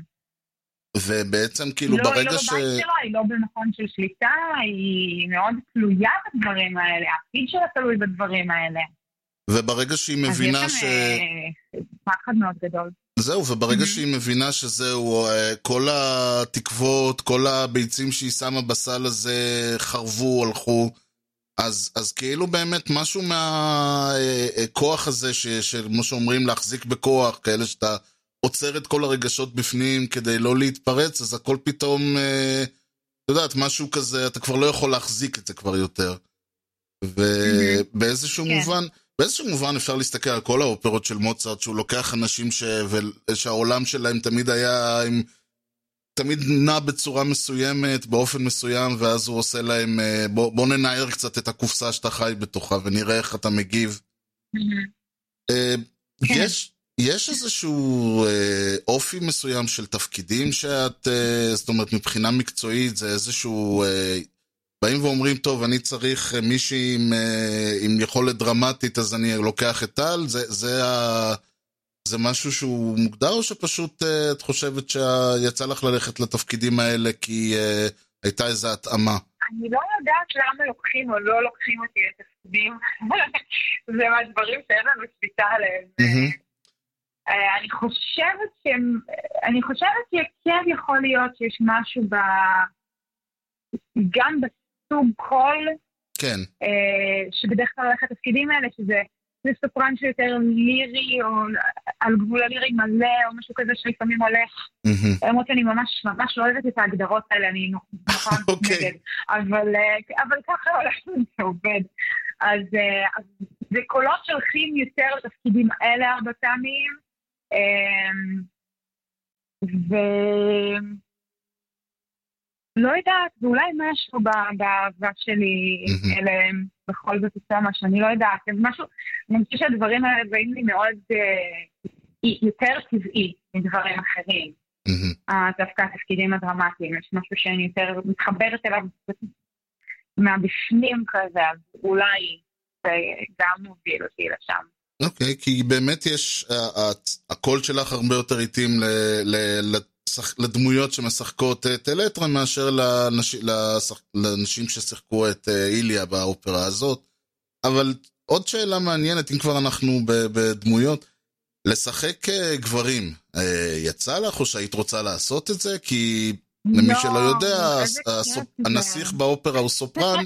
ובעצם כאילו לא, ברגע ש... לא, היא לא בבית שלה, היא לא במכון של שליטה, היא מאוד תלויה בדברים האלה, העתיד שלה תלוי בדברים האלה. וברגע שהיא מבינה ש... אז יש שם פחד מאוד גדול. זהו, וברגע mm-hmm. שהיא מבינה שזהו, אה, כל התקוות, כל הביצים שהיא שמה בסל הזה חרבו, הלכו, אז, אז כאילו באמת משהו מהכוח אה, הזה, כמו שאומרים, להחזיק בכוח, כאלה שאתה עוצר את כל הרגשות בפנים כדי לא להתפרץ, אז הכל פתאום, אה, את יודעת, משהו כזה, אתה כבר לא יכול להחזיק את זה כבר יותר. ובאיזשהו mm-hmm. מובן, באיזשהו מובן אפשר להסתכל על כל האופרות של מוצרט, שהוא לוקח אנשים ש... שהעולם שלהם תמיד היה עם... תמיד נע בצורה מסוימת, באופן מסוים, ואז הוא עושה להם, אה, בוא, בוא ננער קצת את הקופסה שאתה חי בתוכה ונראה איך אתה מגיב. אה, כן. יש, יש איזשהו אה, אופי מסוים של תפקידים שאת, זאת אומרת, מבחינה מקצועית זה איזשהו באים ואומרים, טוב, אני צריך אה, מישהי עם, אה, עם יכולת דרמטית, אז אני לוקח את טל? זה, זה, ה... זה משהו שהוא מוגדר, או שפשוט אה, את חושבת שיצא לך ללכת לתפקידים האלה כי הייתה איזו התאמה? אני לא יודעת למה לוקחים או לא לוקחים אותי לתפקידים. זה מהדברים שאין לנו שליטה עליהם. אני חושבת שהם, אני חושבת שכן יכול להיות שיש משהו ב... גם סוג קול, כן. אה, שבדרך כלל הולך לתפקידים האלה, שזה זה סופרן שיותר לירי, או על גבול הלירי מלא, או משהו כזה שלפעמים הולך. למרות שאני ממש ממש לא אוהבת את ההגדרות האלה, אני נורא אוקיי. נגד. אבל, אה, אבל ככה הולך זה עובד. אז, אה, אז זה קולות שהולכים יותר לתפקידים האלה הרבה פעמים. אה, ו... לא יודעת, ואולי משהו באהבה שלי אליהם בכל זאת עושה משהו, אני לא יודעת, זה משהו, אני חושבת שהדברים האלה באים לי מאוד אה, יותר טבעי מדברים אחרים. אה, דווקא התפקידים הדרמטיים, יש משהו שאני יותר מתחברת אליו מהבפנים כזה, אז אולי זה גם מוביל אותי לשם. אוקיי, okay, כי באמת יש, הקול שלך הרבה יותר התאים לדמויות שמשחקות את אלטרה מאשר לנש... לשח... לאנשים ששיחקו את אה, איליה באופרה הזאת. אבל עוד שאלה מעניינת, אם כבר אנחנו בדמויות, לשחק אה, גברים, אה, יצא לך או שהיית רוצה לעשות את זה? כי למי לא, שלא יודע. הנסיך באופרה הוא סופרן,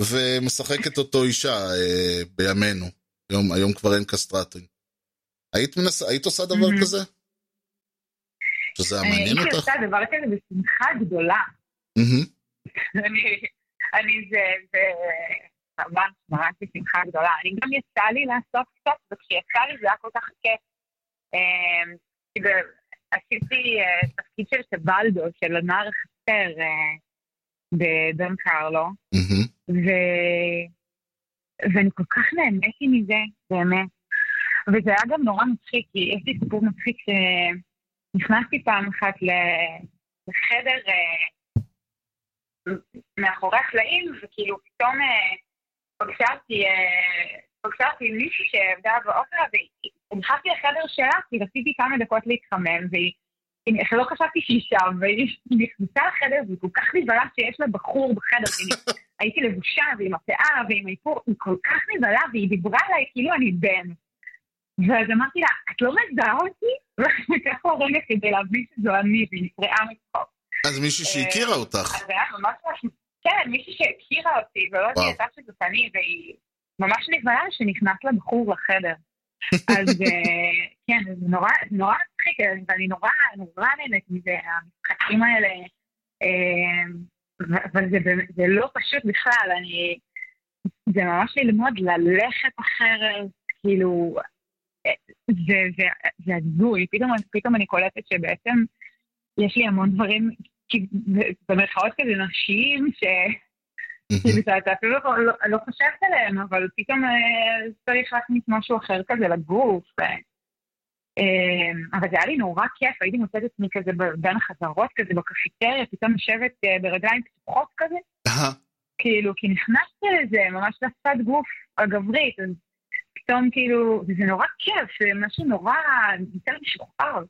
ומשחקת אותו אישה אה, בימינו. היום, היום כבר אין קסטרטים. היית, מנס... היית עושה דבר. כזה? שזה היה מעניין הייתי אותך? עושה דבר כזה בשמחה גדולה. אני, אני זה, זה, ממש, ממש בשמחה גדולה. אני גם יצא לי לעשות קצת, וכשיצא לי זה היה כל כך כיף. אמ, ב- עשיתי אה, תפקיד של טבלדו, של הנער החסר אה, בדון קרלו. ואני כל כך נהניתי מזה, באמת. וזה היה גם נורא מצחיק, כי יש לי סיפור מצחיק שנכנסתי פעם אחת לחדר אה, מאחורי הקלעים, וכאילו פתאום אה, פגשה אותי, אה, אותי מישהי שעבדה באופרה, ונכנסתי לחדר שלה, כי רציתי כמה דקות להתחמם, והיא... היא- לא חשבתי שהיא שם, והיא נכנסה לחדר, והיא כל כך נבהלה שיש לה בחור בחדר, כי הייתי לבושה, ועם הפאה, ועם האיפור, היא כל כך נבהלה, והיא דיברה עליי כאילו אני בן. ואז אמרתי לה, את לא מזהה אותי? וככה רגע כדי להבין שזו אני, והיא נפרעה מצחוק. אז מישהי שהכירה אותך. אז זה היה ממש ממש... כן, מישהי שהכירה אותי, ולא וואו. ידעה שזאת אני, והיא ממש נבהלה שנכנס לה בחור לחדר. אז אה, כן, זה נורא נורא מצחיק, ואני נורא נורא נהנית מזה, המשחקים האלה. אה, אבל זה זה לא פשוט בכלל, אני... זה ממש ללמוד ללכת אחרת, כאילו... זה, זה, זה הזוי, פתאום, פתאום אני קולטת שבעצם יש לי המון דברים, במרכאות כזה נשיים, ש... אתה- אפילו לא, לא, לא חושבת עליהם, אבל פתאום אה, צריך להכניס משהו אחר כזה לגוף. אה, אבל זה היה לי נורא כיף, הייתי מוצאת את עצמי כזה בין החזרות כזה בקפיטריה, פתאום יושבת אה, ברגליים פתוחות כזה. כאילו, כי נכנסתי לזה, ממש לשפת גוף הגברית, אז פתאום כאילו, וזה נורא כיף, זה משהו נורא, יותר משוחרר,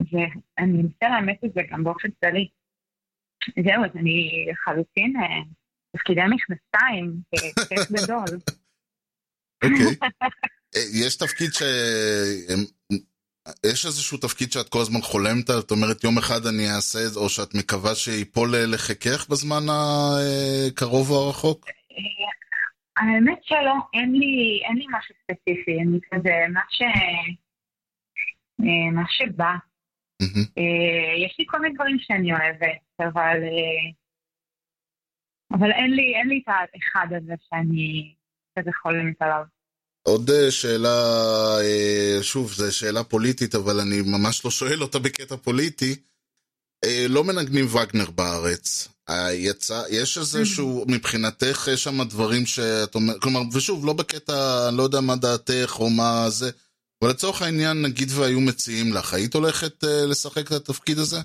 ואני מנסה לאמץ את זה גם באופן כללי. זהו, אז אני לחלוטין אה, תפקידי מכנסיים, אה, כיף גדול. אוקיי. אה, יש תפקיד ש... יש איזשהו תפקיד שאת כל הזמן חולמת, את אומרת יום אחד אני אעשה את זה, או שאת מקווה שיפול לחיקך בזמן הקרוב או הרחוק? האמת שלא, אין לי, אין לי משהו ספציפי, אני כזה, מה ש... אה, מה שבא. אה, יש לי כל מיני דברים שאני אוהבת, אבל... אה, אבל אין לי, אין לי את האחד הזה שאני כזה חולמת עליו. עוד שאלה, שוב, זו שאלה פוליטית, אבל אני ממש לא שואל אותה בקטע פוליטי. אה, לא מנגנים וגנר בארץ. אה, יצא, יש איזשהו, מבחינתך, יש שם דברים שאת אומרת, כלומר, ושוב, לא בקטע, לא יודע מה דעתך או מה זה, אבל לצורך העניין, נגיד והיו מציעים לך, היית הולכת אה, לשחק את התפקיד הזה?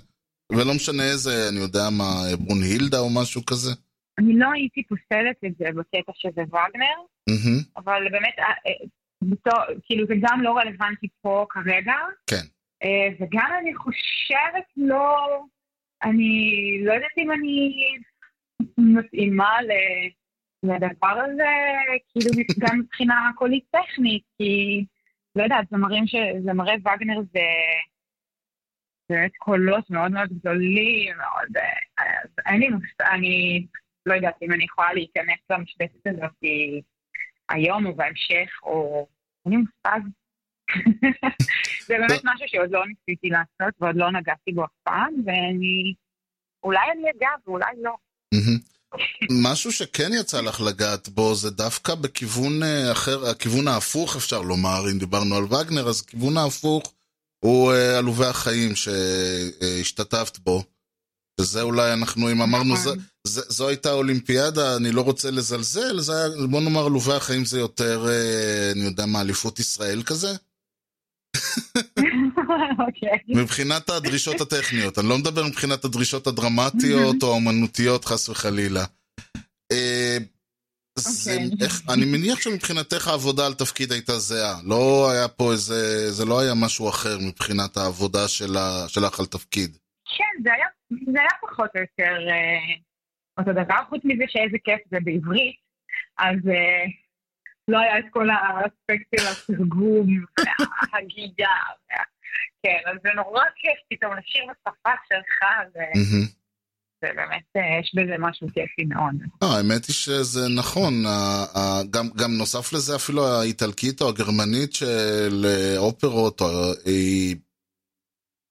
ולא משנה איזה, אני יודע מה, ברונהילדה או משהו כזה? אני לא הייתי פוסלת את זה בקטע שזה וגנר, מהמם, אבל באמת, אה, בתור, כאילו זה גם לא רלוונטי פה כרגע. כן. אה, וגם אני חושבת לא, אני לא יודעת אם אני מתאימה לדבר הזה, כאילו גם מבחינה קולית טכנית, כי לא יודעת, זמרים ש... זמרי וגנר זה באמת קולות מאוד מאוד גדולים, מאוד... אה, אז אין לי מושג, אני לא יודעת אם אני יכולה להיכנס למשבצת הזאת היום או בהמשך, או... אין לי מושג. זה באמת משהו שעוד לא ניסיתי לעשות ועוד לא נגעתי בו אף פעם, ואני... אולי אני אגע ואולי לא. משהו שכן יצא לך לגעת בו זה דווקא בכיוון אה, אחר, הכיוון ההפוך אפשר לומר, אם דיברנו על וגנר, אז הכיוון ההפוך הוא אה, עלובי החיים שהשתתפת בו. וזה אולי אנחנו, אם אמרנו, זה, זה, זו הייתה אולימפיאדה, אני לא רוצה לזלזל, זה היה, בוא נאמר עלובי החיים זה יותר, אה, אני יודע מה, אליפות ישראל כזה? אוקיי. מבחינת הדרישות הטכניות, אני לא מדבר מבחינת הדרישות הדרמטיות או האומנותיות חס וחלילה. אה, זה, אוקיי. איך, אני מניח שמבחינתך העבודה על תפקיד הייתה זהה, לא היה פה איזה, זה לא היה משהו אחר מבחינת העבודה שלה, שלך על תפקיד. כן, זה היה, זה היה פחות או יותר אה, אותו דבר, חוץ מזה שאיזה כיף זה בעברית, אז אה, לא היה את כל האספקט של התרגום וההגייה. וה... כן, אז זה נורא כיף פתאום לשיר בשפה שלך. זה באמת, אה, יש בזה משהו כיפי מאוד. לא, האמת היא שזה נכון, גם, גם נוסף לזה אפילו האיטלקית או הגרמנית של אה, אופרות אה, היא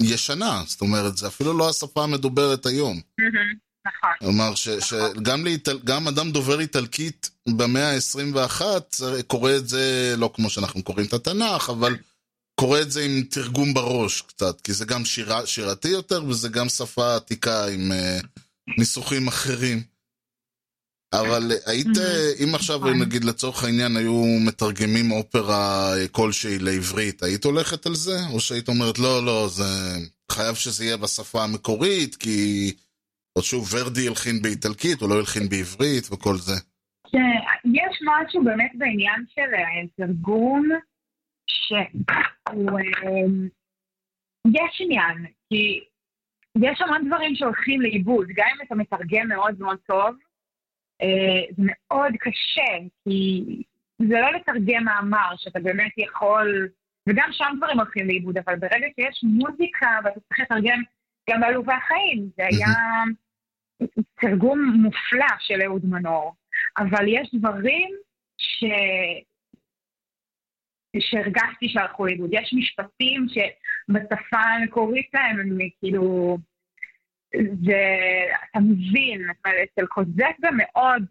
ישנה, זאת אומרת, זה אפילו לא השפה המדוברת היום. נכון. כלומר, שגם. גם אדם דובר איטלקית במאה ה-21 קורא את זה, לא כמו שאנחנו קוראים את התנ"ך, אבל קורא את זה עם תרגום בראש קצת, כי זה גם שירה, שירתי יותר וזה גם שפה עתיקה עם uh, ניסוחים אחרים. אבל היית, אה, אם עכשיו נכון. נגיד לצורך העניין היו מתרגמים אופרה אה, כלשהי לעברית, היית הולכת על זה? או שהיית אומרת לא, לא, זה חייב שזה יהיה בשפה המקורית, כי... או שוב, ורדי הלחין באיטלקית, הוא לא הלחין בעברית וכל זה. יש משהו באמת בעניין של אה, תרגום, שהוא... אה, יש עניין, כי יש המון דברים שהולכים לאיבוד, גם אם אתה מתרגם מאוד מאוד טוב, אה, זה מאוד קשה, כי זה לא לתרגם מאמר שאתה באמת יכול, וגם שם דברים הולכים לאיבוד, אבל ברגע שיש מוזיקה ואתה צריך לתרגם גם בעלובי החיים, זה היה תרגום מופלא של אהוד מנור. אבל יש דברים ש... שהרגשתי שהלכו לאיבוד. יש משפטים שבשפה המקורית שלהם הם כאילו... זה... אתה מבין, אצל קוזק זה מאוד,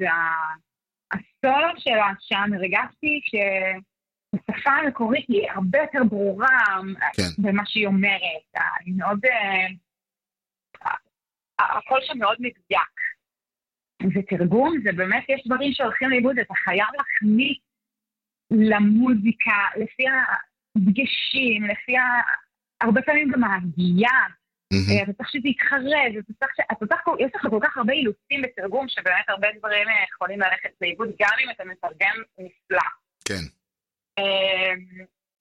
הסולו שלה שם, הרגשתי שבשפה המקורית היא הרבה יותר ברורה כן. במה שהיא אומרת. היא מאוד... אה, הכל שם מאוד מדויק. ותרגום זה באמת, יש דברים שהולכים לאיבוד, אתה חייב להכניס למוזיקה, לפי הדגשים, לפי ה... הרבה פעמים גם ההגייה, מהמם. אתה צריך שזה יתחרז, אתה צריך ש... אתה צריך... יש לך כל כך הרבה אילוצים בתרגום, שבאמת הרבה דברים אה, יכולים ללכת לאיבוד, גם אם אתה מתרגם נפלא. כן. אה,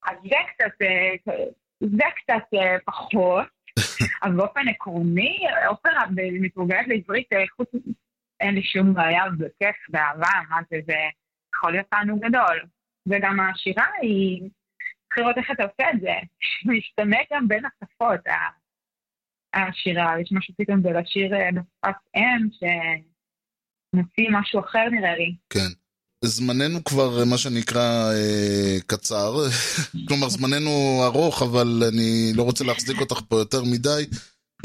אז זה קצת, אה, זה קצת אה, פחות, אבל באופן עקרוני, אופרה מתורגמת לעברית, אה, חוץ, אין לי שום בעיה, זה כיף, באהבה, מה זה, זה יכול להיות תענוג גדול. וגם השירה היא, צריך לראות איך אתה עושה את זה, משתנה גם בין השפות, השירה, יש משהו פתאום בלשיר אה, בשפת אם, שמוציא משהו אחר נראה לי. כן. זמננו כבר, מה שנקרא, אה, קצר. כלומר, זמננו ארוך, אבל אני לא רוצה להחזיק אותך פה יותר מדי.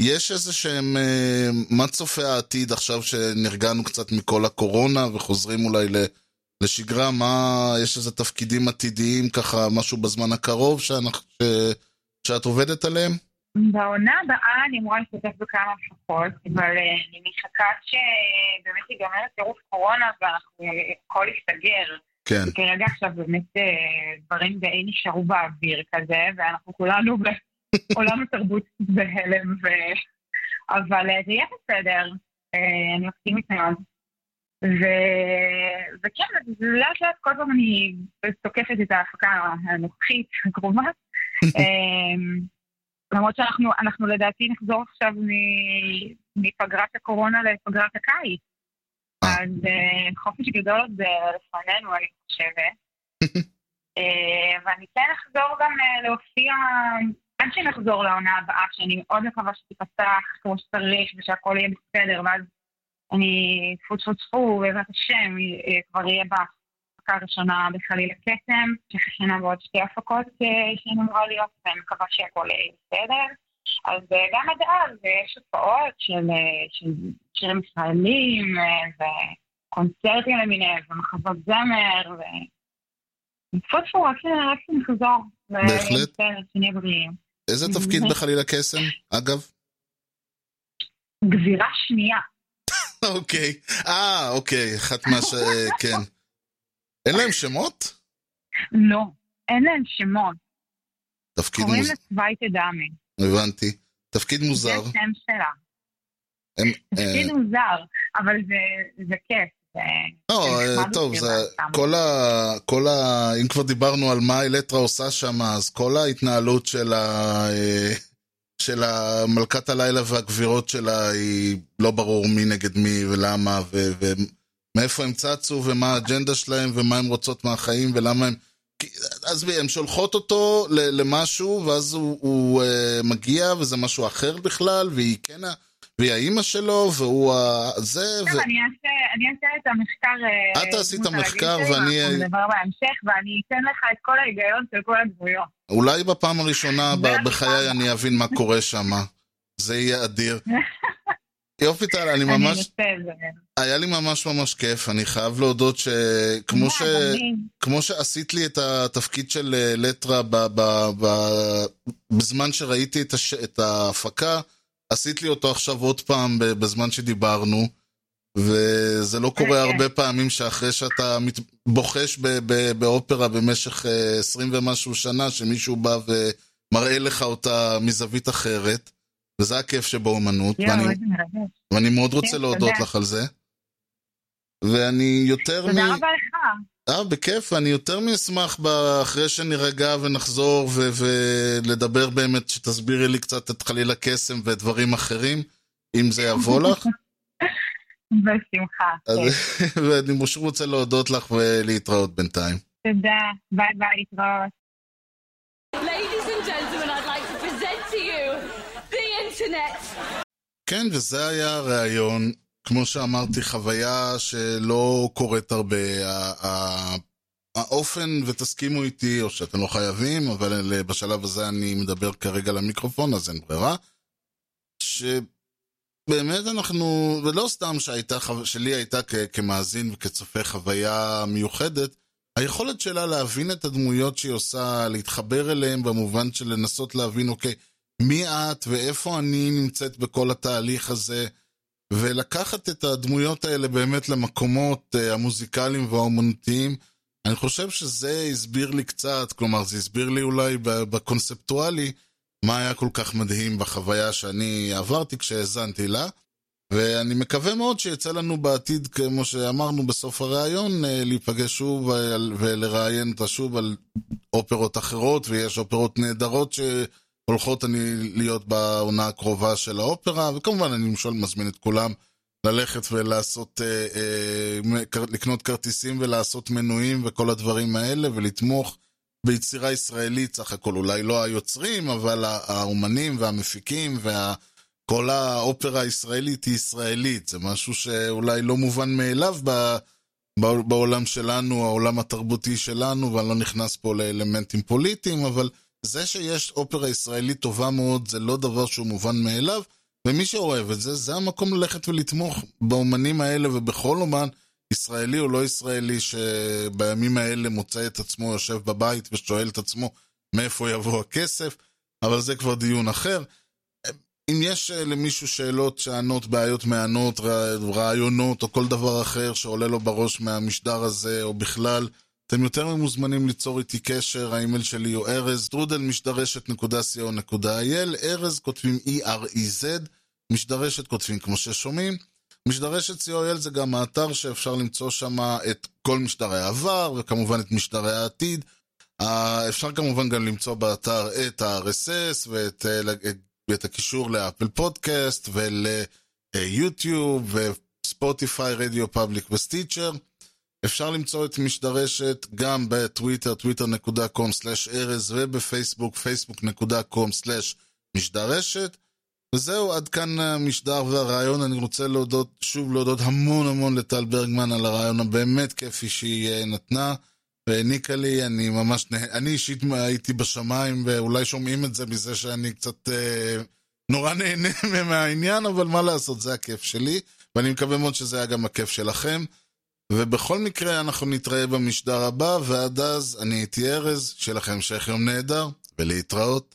יש איזה שהם, אה, מה צופה העתיד עכשיו שנרגענו קצת מכל הקורונה וחוזרים אולי ל- לשגרה? מה, יש איזה תפקידים עתידיים, ככה, משהו בזמן הקרוב שאנחנו, ש, שאת עובדת עליהם? בעונה הבאה אני אמורה להשתתף בכמה הפקות, אבל אה, אני מחכה שבאמת ייגמר טירוף קורונה והכל ייסגר. כן, כרגע עכשיו באמת אה, דברים די נשארו באוויר כזה, ואנחנו כולנו בעולם התרבות בהלם, ו... אבל אה, זה יהיה בסדר, אה, אני אופטימית מאוד. ו... וכן, לאט לאט כל פעם אני תוקפת את ההפקה הנוכחית הקרובה. למרות שאנחנו אנחנו לדעתי נחזור עכשיו מפגרת הקורונה לפגרת הקיץ. אה. אז אה, חופש גדול עוד אה, לפנינו, אני חושבת. ואני כן אחזור גם להופיע, עד שנחזור לעונה הבאה, שאני מאוד מקווה שתיפתח כמו שצריך ושהכול יהיה בסדר, ואז אני, טפו טפו טפו, בעזרת השם, כבר אהיה בהפקה הראשונה בחליל הכתם, שחשנה בעוד שתי הפקות אה, שאני אמורה להיות, ואני מקווה שהכול יהיה בסדר. אז אה, גם עד אז אה, יש הופעות של, אה, שירים ישראלים אה, וקונצרטים למיניהם ומחזות זמר ו... טפו, רק שנחזור. בהחלט. בסדר, שנהיה בריאים. איזה תפקיד בחליל הקסם, אגב? גבירה שנייה. אוקיי. אה, אוקיי, אחת מה ש... אה, כן. אין להם שמות? לא, אין להם שמות. תפקיד קוראים מוזר. לה צווייטה דמי. הבנתי. תפקיד זה מוזר. השם שלה. הם, תפקיד אה, מוזר, אבל זה- זה כיף. זה- לא, זה אה, טוב, זה... כל ה... כל ה... אם כבר דיברנו על מה אלטרה עושה שם, אז כל ההתנהלות של ה... אה, של מלכת הלילה והגבירות שלה היא לא ברור מי נגד מי ולמה ו- ומאיפה הם צצו ומה האג'נדה שלהם ומה הם רוצות מהחיים ולמה הם... כי- עזבי, הן שולחות אותו למשהו ואז הוא, הוא uh, מגיע וזה משהו אחר בכלל והיא כן... ה- והיא האימא שלו, והוא ה... זה, ו... טוב, אני אעשה אני אעשה את המחקר... אה, את תעשי את המחקר ואני- ואנחנו נדבר בהמשך, ואני אתן לך את כל ההיגיון של כל הדמויות. אולי בפעם הראשונה בחיי. אני אבין מה קורה שם. זה יהיה אדיר. יופי טל, אני ממש. היה לי ממש ממש כיף, אני חייב להודות שכמו ש... אה, אני- כמו שעשית לי את התפקיד של אה, לטרה ב, ב, ב, בזמן שראיתי את, הש, את ההפקה, עשית לי אותו עכשיו עוד פעם בזמן שדיברנו, וזה לא קורה כן. הרבה פעמים שאחרי שאתה מת, בוחש ב, ב, באופרה במשך אה, עשרים ומשהו שנה, שמישהו בא ומראה לך אותה מזווית אחרת, וזה הכיף שבאומנות, יואו, ואני. ואני מאוד רוצה כן, להודות תודה. לך על זה. ואני יותר תודה רבה לך. אה, בכיף, אני יותר מאשמח אחרי שנירגע ונחזור ו- ולדבר באמת, שתסבירי לי קצת את חליל הקסם ודברים אחרים, אם זה יבוא לך. בשמחה. אז- כן. ואני פשוט רוצה להודות לך ולהתראות בינתיים. תודה. ביי ביי, להתראות. Ladies and gentlemen, I'd like to present to you the internet. כן, וזה היה הריאיון. כמו שאמרתי, חוויה שלא קורית הרבה. האופן, ותסכימו איתי, או שאתם לא חייבים, אבל בשלב הזה אני מדבר כרגע למיקרופון, אז אין ברירה. שבאמת אנחנו, ולא סתם שהייתה, שלי הייתה כ- כמאזין וכצופה חוויה מיוחדת, היכולת שלה להבין את הדמויות שהיא עושה, להתחבר אליהן במובן של לנסות להבין, אוקיי, מי את ואיפה אני נמצאת בכל התהליך הזה, ולקחת את הדמויות האלה באמת למקומות uh, המוזיקליים והאומנותיים. אני חושב שזה הסביר לי קצת, כלומר זה הסביר לי אולי בקונספטואלי מה היה כל כך מדהים בחוויה שאני עברתי כשהאזנתי לה. ואני מקווה מאוד שיצא לנו בעתיד, כמו שאמרנו בסוף הראיון, אה, להיפגש שוב על- ולראיין אותה שוב על אופרות אחרות, ויש אופרות נהדרות שהולכות אני להיות בעונה הקרובה של האופרה, וכמובן אני למשל מזמין את כולם ללכת ולעשות, אה, אה, לקנות כרטיסים ולעשות מנויים וכל הדברים האלה, ולתמוך ביצירה ישראלית, סך הכל אולי לא היוצרים, אבל האומנים והמפיקים וה... כל האופרה הישראלית היא ישראלית, זה משהו שאולי לא מובן מאליו ב, בעולם שלנו, העולם התרבותי שלנו, ואני לא נכנס פה לאלמנטים פוליטיים, אבל זה שיש אופרה ישראלית טובה מאוד, זה לא דבר שהוא מובן מאליו, ומי שאוהב את זה, זה המקום ללכת ולתמוך באומנים האלה ובכל אומן, ישראלי או לא ישראלי, שבימים האלה מוצא את עצמו יושב בבית ושואל את עצמו מאיפה יבוא הכסף, אבל זה כבר דיון אחר. אם יש אה, למישהו שאלות, שענות, בעיות מענות, רע- רעיונות או כל דבר אחר שעולה לו בראש מהמשדר הזה או בכלל, אתם יותר ממוזמנים ליצור איתי קשר, האימייל שלי הוא ארז, טרודל משדרשת.co.il, ארז כותבים E-R-E-Z, משדרשת כותבים כמו ששומעים. משדרשת co.il זה גם האתר שאפשר למצוא שם את כל משדרי העבר וכמובן את משדרי העתיד. אה, אפשר כמובן גם למצוא באתר את ה-RSS ואת אה, את הקישור לאפל פודקאסט וליוטיוב וספוטיפיי, רדיו פאבליק וסטיצ'ר. אפשר למצוא את משדרשת גם בטוויטר, twitter.com/ארז ובפייסבוק, facebook.com/משדרשת. וזהו, עד כאן המשדר והרעיון. אני רוצה להודות, שוב להודות המון המון לטל ברגמן על הרעיון הבאמת כיפי שהיא אה, נתנה. והעניקה לי, אני ממש, נה... אני אישית הייתי בשמיים, ואולי שומעים את זה מזה שאני קצת אה, נורא נהנה מהעניין, אבל מה לעשות, זה הכיף שלי, ואני מקווה מאוד שזה היה גם הכיף שלכם. ובכל מקרה, אנחנו נתראה במשדר הבא, ועד אז אני הייתי ארז, שיהיה לכם המשך יום נהדר, ולהתראות.